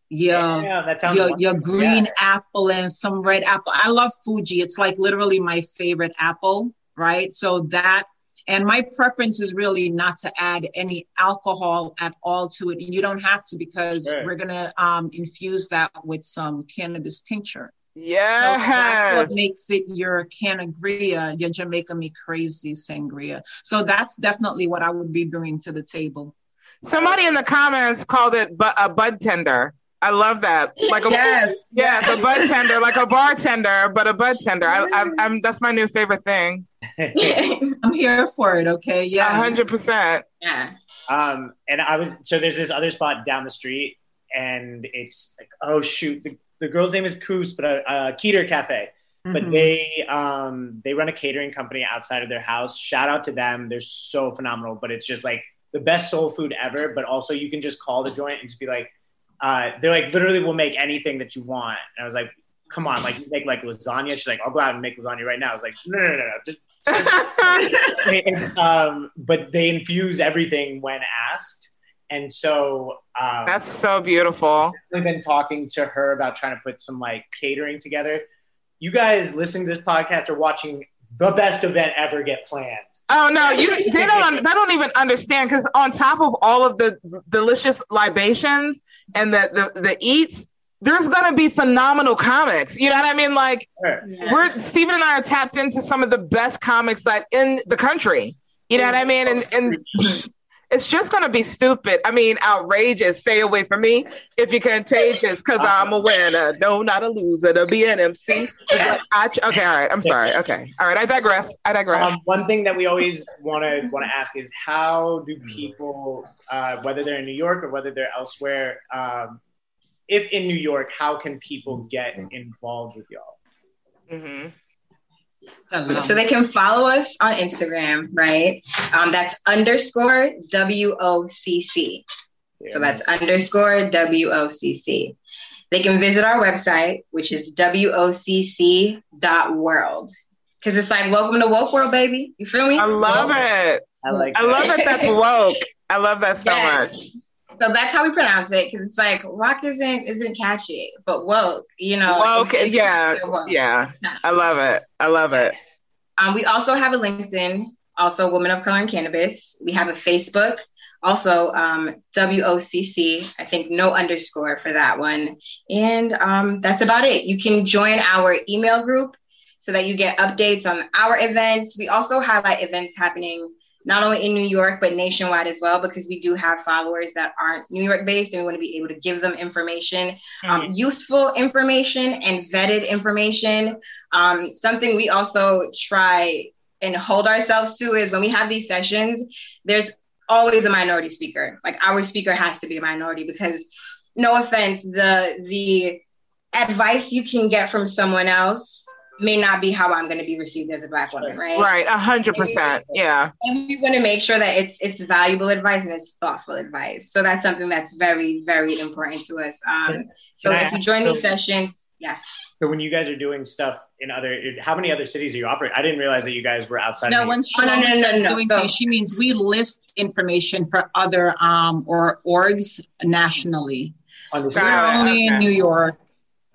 S4: your
S3: yeah,
S4: your, your green
S3: Yeah.
S4: apple and some red apple. I love Fuji. It's like literally my favorite apple, right? So that and my preference is really not to add any alcohol at all to it. And you don't have to because
S3: Sure.
S4: we're gonna um, infuse that with some cannabis tincture. So that's what makes it your canagria, your Jamaica Me Crazy sangria. So that's definitely what I would be bringing to the table.
S2: Somebody in the comments called it bu- a bud tender. I love that. Like a
S4: Yes,
S2: yes, a bud tender, like a bartender, but a bud tender. I, I, I'm that's my new favorite thing.
S4: I'm here for it. Okay, yeah,
S2: hundred percent.
S1: yeah.
S3: Um, and I was so there's this other spot down the street, and it's like oh shoot, the, the girl's name is Koos, but uh, uh, Keter Cafe. But
S4: Mhm.
S3: they um they run a catering company outside of their house. Shout out to them, they're so phenomenal. But it's just like the best soul food ever. But also you can just call the joint and just be like, uh, they're like literally will make anything that you want. And I was like, come on, like you make like lasagna. She's like, I'll go out and make lasagna right now. I was like, no, no, no, no, just and, um, but they infuse everything when asked. And so um,
S2: That's so beautiful.
S3: I've been talking to her about trying to put some like catering together. You guys listening to this podcast are watching the best event ever get planned.
S2: Oh no, you they don't they don't even understand because on top of all of the delicious libations and the the, the eats, there's gonna be phenomenal comics. You know what I mean? Like
S3: Sure.
S2: we're Stephen and I are tapped into some of the best comics that in the country. You know what I mean? And and it's just gonna be stupid. I mean, outrageous. Stay away from me if you're contagious, because I'm a winner. No, not a loser. To be an MC. It's like, I okay, all right. I'm sorry. Okay, all right. I digress. I digress.
S3: Um, one thing that we always want to want to ask is how do people, uh, whether they're in New York or whether they're elsewhere, um, if in New York, how can people get involved with y'all?
S2: hmm
S1: So they can follow us on Instagram, right? Um, that's underscore W O C C. So that's underscore W O C C. They can visit our website, which is w o c c dot world. Because it's like, welcome to woke world, baby. You feel me?
S2: I love woke. it. I like I love that that's woke. I love that so yes. much.
S1: So that's how we pronounce it because it's like rock isn't isn't catchy, but woke, you know.
S2: Woke, it's, it's yeah, woke. yeah. I love it. I love it.
S1: Um, we also have a LinkedIn, also Women of Color in Cannabis. We have a Facebook, also um, WOCC. I think no underscore for that one, and um, that's about it. You can join our email group so that you get updates on our events. We also highlight events happening not only in New York, but nationwide as well, because we do have followers that aren't New York based and we want to be able to give them information, um, mm-hmm. useful information and vetted information. Um, something we also try and hold ourselves to is when we have these sessions, there's always a minority speaker. Like our speaker has to be a minority because no offense, the the advice you can get from someone else may not be how I'm going to be received as a black woman, right?
S2: Right, a hundred percent, yeah.
S1: And we want to make sure that it's it's valuable advice and it's thoughtful advice. So that's something that's very very important to us. Um, so if you join these sessions, yeah.
S3: So when you guys are doing stuff in other, how many other cities are you operating? I didn't realize that you guys were outside.
S4: No, when she oh, no, no, no, no, doing so, she means we list information for other um or orgs nationally. We're only in New York.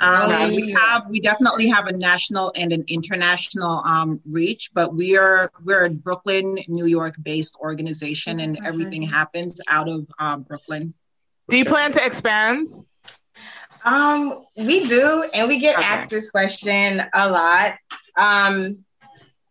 S4: Um, we have we definitely have a national and an international um, reach, but we are we're a Brooklyn, New York based organization, and mm-hmm. everything happens out of um, Brooklyn.
S2: Do you plan to expand?
S1: Um, we do, and we get okay. asked this question a lot. Um,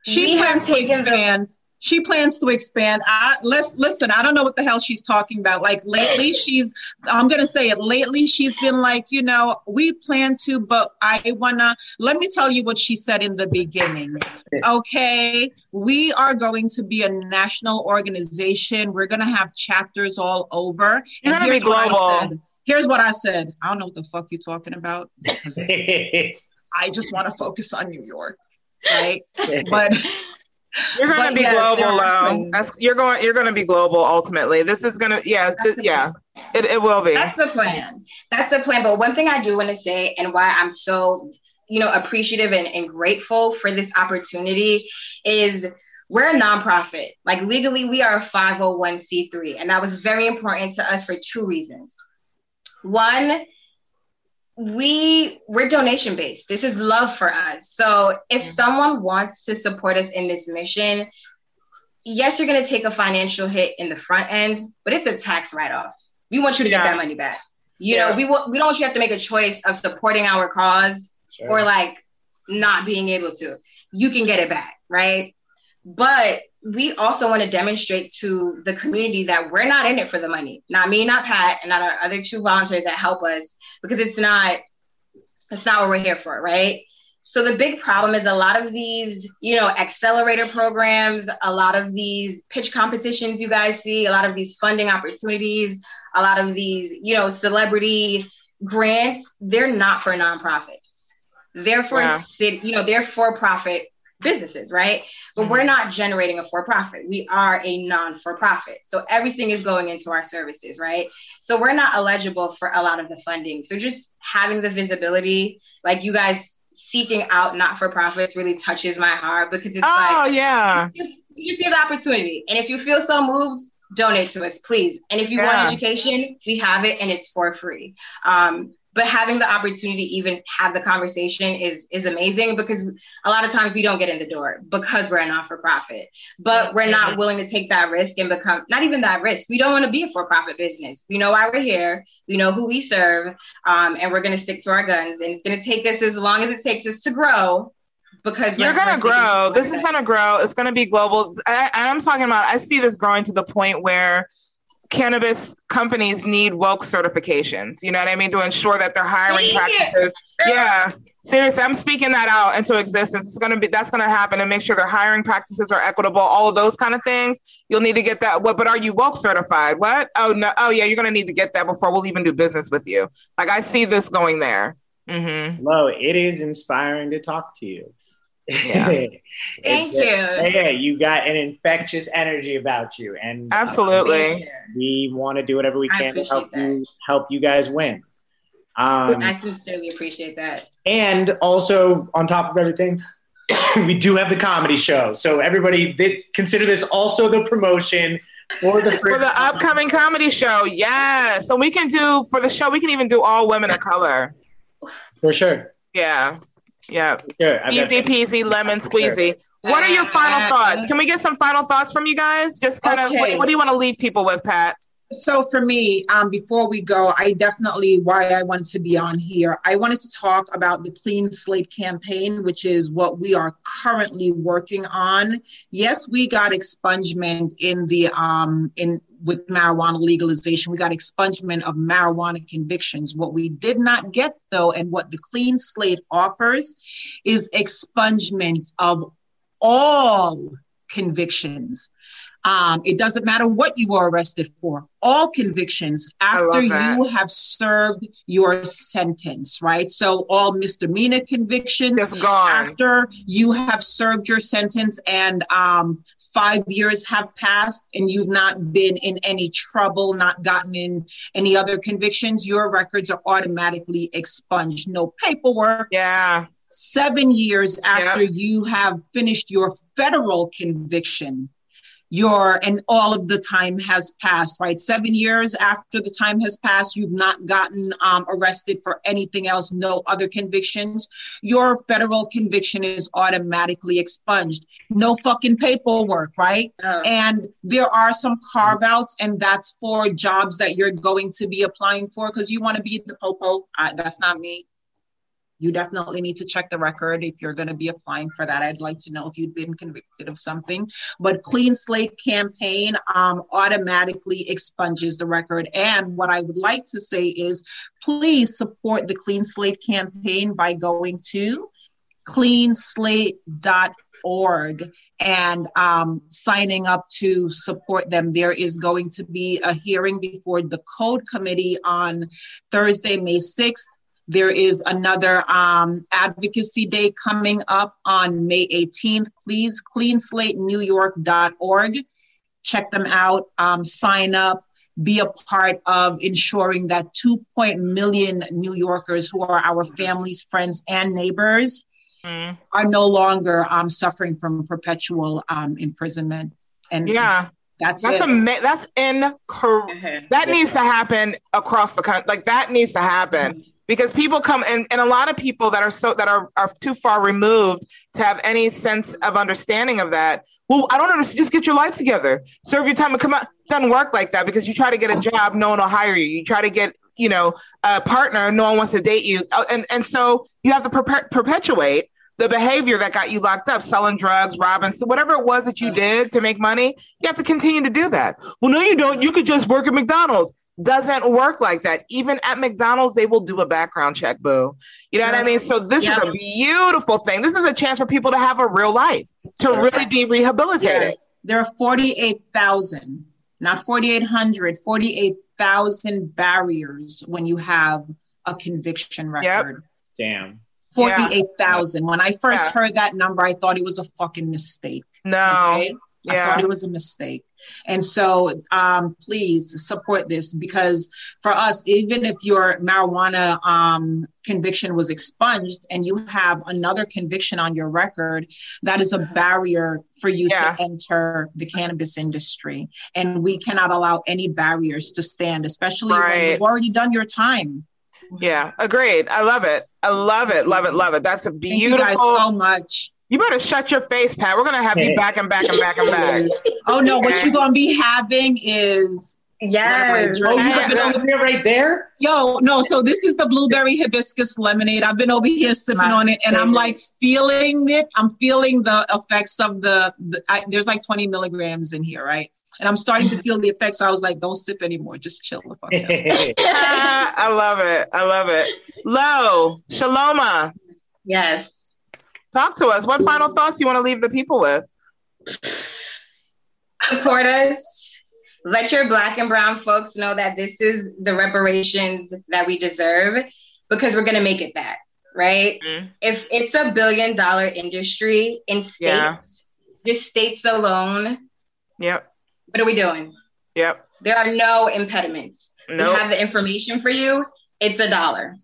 S4: she plans to expand. The- she plans to expand. I let's listen. I don't know what the hell she's talking about. Like lately, she's. I'm gonna say it. Lately, she's been like, you know, we plan to, but I wanna. Let me tell you what she said in the beginning. Okay, we are going to be a national organization. We're gonna have chapters all over.
S2: You're and gonna be global.
S4: Here's what I said. I don't know what the fuck you're talking about. I just want to focus on New York, right? But
S2: you're going to be yes, global, though. That's, you're going. You're going to be global ultimately. This is going to. Yeah. Th- yeah. It, it will be.
S1: That's the plan. That's the plan. But one thing I do want to say, and why I'm so, you know, appreciative and, and grateful for this opportunity, is we're a nonprofit. Like legally, we are a 501c3, and that was very important to us for two reasons. One we we're donation based. This is love for us. So if someone wants to support us in this mission yes you're going to take a financial hit in the front end but it's a tax write-off. We want you to yeah. get that money back. You yeah. know we want we don't want you to have to make a choice of supporting our cause sure. or like not being able to. You can get it back right? But we also want to demonstrate to the community that we're not in it for the money. Not me, not Pat, and not our other two volunteers that help us because it's not it's not what we're here for, right? So the big problem is a lot of these, you know, accelerator programs, a lot of these pitch competitions you guys see, a lot of these funding opportunities, a lot of these, you know, celebrity grants, they're not for nonprofits. They're for yeah. city, you know, they're for profit businesses, right? But mm-hmm. we're not generating a for profit. We are a non for profit. So everything is going into our services, right? So we're not eligible for a lot of the funding. So just having the visibility, like you guys seeking out not for profits really touches my heart because it's like,
S2: oh,
S1: like,
S2: yeah.
S1: You just, you just need the opportunity. And if you feel so moved, donate to us, please. And if you yeah. want education, we have it and it's for free. Um, but having the opportunity to even have the conversation is is amazing because a lot of times we don't get in the door because we're a not-for-profit but we're not willing to take that risk and become not even that risk. We don't want to be a for-profit business. We know why we're here. We know who we serve um, and we're going to stick to our guns and it's going to take us as long as it takes us to grow because
S2: you're going to grow. This is going to grow. It's going to be global. I, i'm talking about i see this growing to the point where cannabis companies need woke certifications. You know what I mean? To ensure that their hiring practices. Yeah. Seriously, I'm speaking that out into existence. It's gonna be that's gonna happen and make sure their hiring practices are equitable, all of those kind of things. You'll need to get that. What but are you woke certified? What? Oh no, oh yeah, you're gonna need to get that before we'll even do business with you. Like I see this going there. Mm-hmm.
S3: Hello, it is inspiring to talk to you.
S2: Yeah.
S1: Thank you.
S3: Yeah, you got an infectious energy about you, and uh,
S2: Absolutely.
S3: we want to do whatever we can to help
S1: appreciate
S3: you help you guys win. Um,
S1: I sincerely appreciate that.
S3: and also on top of everything, we do have the comedy show. So everybody, they consider this also the promotion for the
S2: For the upcoming comedy show, yes. So we can do for the show. We can even do all women of color.
S3: for sure.
S2: Yeah, yeah.
S3: Sure.
S2: Easy peasy, lemon squeezy. What are your final thoughts? Can we get some final thoughts from you guys? Just kind of, what, what do you want to leave people with, Pat?
S4: So for me, um, before we go, I definitely why I wanted to be on here. I wanted to talk about the Clean Slate campaign, which is what we are currently working on. Yes, we got expungement in the um, in with marijuana legalization. We got expungement of marijuana convictions. What we did not get though, and what the Clean Slate offers, is expungement of all convictions. Um, it doesn't matter what you are arrested for. All convictions after you have served your sentence, right? So all misdemeanor convictions after you have served your sentence and um, five years have passed and you've not been in any trouble, not gotten in any other convictions, your records are automatically expunged. No paperwork,
S2: Yeah,
S4: seven years after you have finished your federal conviction your and all of the time has passed right? Seven years after the time has passed you've not gotten um, arrested for anything else no other convictions. Your federal conviction is automatically expunged. No fucking paperwork right?
S1: Oh.
S4: and there are some carve outs and that's for jobs that you're going to be applying for because you want to be the popo. I, that's not me you definitely need to check the record if you're going to be applying for that. I'd like to know if you've been convicted of something. But Clean Slate campaign um, automatically expunges the record. And what I would like to say is please support the Clean Slate campaign by going to cleanslate.org and um, signing up to support them. There is going to be a hearing before the Code Committee on Thursday, May 6th. There is another um, advocacy day coming up on May 18th. Please, cleanslatenewyork.org. Check them out, um, sign up, be a part of ensuring that 2 million New Yorkers who are our families, friends, and neighbors
S2: Mm.
S4: are no longer um, suffering from perpetual um, imprisonment. And
S2: yeah.
S4: that's,
S2: That's
S4: it.
S2: ama- That's incorrect. That needs to happen across the country. Like that needs to happen because people come and, and a lot of people that are so that are, are too far removed to have any sense of understanding of that. Well, I don't understand. Just get your life together. Serve your time and come out. Doesn't work like that because you try to get a job, no one will hire you. You try to get you know a partner, no one wants to date you, Uh, and and so you have to perpe- perpetuate the behavior that got you locked up, selling drugs, robbing, whatever it was that you did to make money, you have to continue to do that. Well, no, you don't. You could just work at McDonald's. Doesn't work like that. Even at McDonald's, they will do a background check, boo. You know what I mean? So this
S4: Yeah.
S2: is a beautiful thing. This is a chance for people to have a real life, to
S3: Yeah.
S2: really be rehabilitated.
S4: Yes, there are 48,000, not 4,800, 48,000 barriers when you have a conviction record.
S3: Damn.
S4: 48,000. When I first
S2: Yeah.
S4: heard that number, I thought it was a fucking mistake.
S2: No.
S4: okay? I
S2: Yeah.
S4: thought it was a mistake. And so um, please support this because for us, even if your marijuana um, conviction was expunged and you have another conviction on your record, that is a barrier for you
S2: Yeah.
S4: to enter the cannabis industry. And we cannot allow any barriers to stand, especially when you've already done your time.
S2: Yeah. Agreed. I love it. I love it. Love it. Love it. That's a
S4: Thank
S2: beautiful.
S4: you guys so much.
S2: You better shut your face, Pat. We're gonna have you back and back and back and back.
S4: Oh no, what you're gonna be having is
S1: Yes.
S3: Oh, you
S2: Yeah.
S3: got the idea right there?
S4: Yo, no, so this is the blueberry hibiscus lemonade. I've been over here sipping on it and I'm like feeling it. I'm feeling the effects of the, the I, there's like 20 milligrams in here, right? And I'm starting to feel the effects. So I was like, don't sip anymore. Just chill the fuck out.
S2: Ah, I love it. I love it. Lo, Shaloma,
S1: Yes.
S2: Talk to us. What final thoughts you want to leave the people with?
S1: Support us. Let your black and brown folks know that this is the reparations that we deserve because we're going to make it that. right?
S2: Mhm.
S1: If it's a billion dollar industry in states,
S2: Yeah.
S1: just states alone,
S2: Yep.
S1: what are we doing?
S2: Yep.
S1: There are no impediments.
S2: Nope.
S1: We have the information for you. It's a dollar.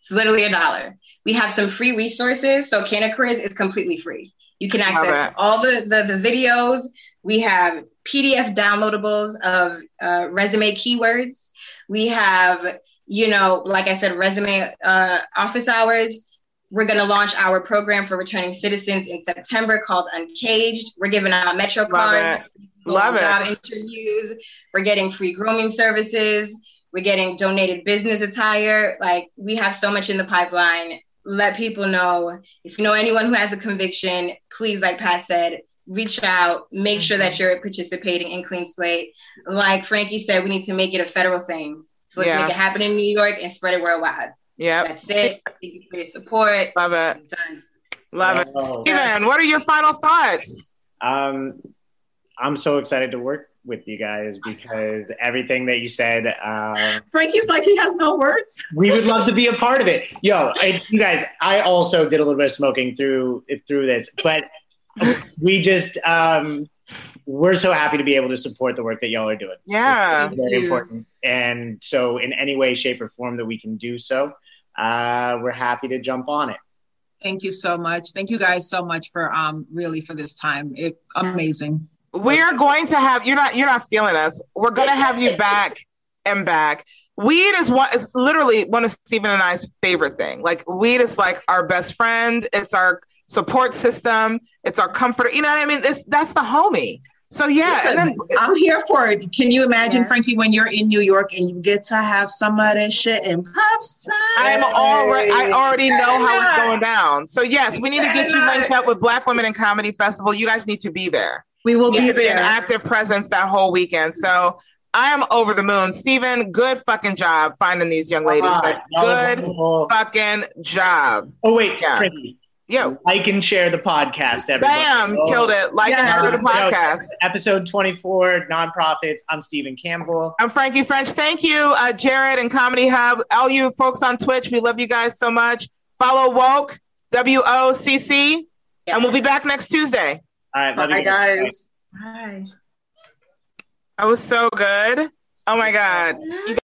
S1: It's literally a dollar. We have some free resources. So Canna Careers is completely free. You can access
S2: it.
S1: all the, the, the videos. We have PDF downloadables of uh, resume keywords. We have, you know, like I said, resume uh, office hours. We're going to launch our program for returning citizens in September called Uncaged. We're giving out Metro
S2: Love
S1: cards,
S2: Love it.
S1: job interviews. We're getting free grooming services. We're getting donated business attire. Like we have so much in the pipeline. Let people know if you know anyone who has a conviction, please, like Pat said, reach out. Make sure that you're participating in Clean Slate. Like Frankie said, we need to make it a federal thing. So let's
S2: Yeah.
S1: make it happen in New York and spread it worldwide.
S2: Yeah.
S1: That's it. Thank you for your support.
S2: Love it.
S1: Done.
S2: Love it.
S3: Oh,
S2: Stephen, what are your final thoughts?
S3: Um, I'm so excited to work with you guys because everything that you said, um,
S4: Frankie's like he has no words.
S3: we would love to be a part of it. Yo, and you guys, I also did a little bit of smoking through through this, but we just um, we're so happy to be able to support the work that y'all are doing.
S2: Yeah.
S3: It's very
S4: you.
S3: important, and so in any way, shape, or form that we can do so, uh, we're happy to jump on it.
S4: Thank you so much. Thank you guys so much for um really for this time. It amazing.
S2: We are going to have you're not you're not feeling us. We're gonna have you back and back. Weed is one is literally one of Stephen and I's favorite thing. Like weed is like our best friend. It's our support system. It's our comfort. You know what I mean? It's that's the homie. So yeah,
S4: Listen,
S2: and then
S4: I'm here for it. Can you imagine,
S1: Yeah.
S4: Frankie, when you're in New York and you get to have some of this shit in person?
S2: I'm already I already know how it's going down. So yes, we need to get you linked up with Black Women in Comedy Festival. You guys need to be there.
S4: We will
S2: You
S4: be
S2: need to be an active presence that whole weekend. So I am over the moon. Stephen, good fucking job finding these young ladies.
S3: Uh,
S2: Like, good fucking job.
S3: Oh wait,
S2: Yeah.
S3: Frankie,
S2: Yo,
S3: like and share the podcast. Everybody.
S2: bam,
S3: Oh.
S2: killed it. Like and share the podcast.
S3: Episode 24, nonprofits. I'm Stephen Campbell.
S2: I'm Frankie French. Thank you, uh, Jared and Comedy Hub. All you folks on Twitch, we love you guys so much. Follow Woke, W O C C, and we'll be back next Tuesday.
S3: All right, love
S4: Bye,
S3: you guys.
S4: guys.
S1: Hi.
S2: That was so good. Oh my God. Oh, you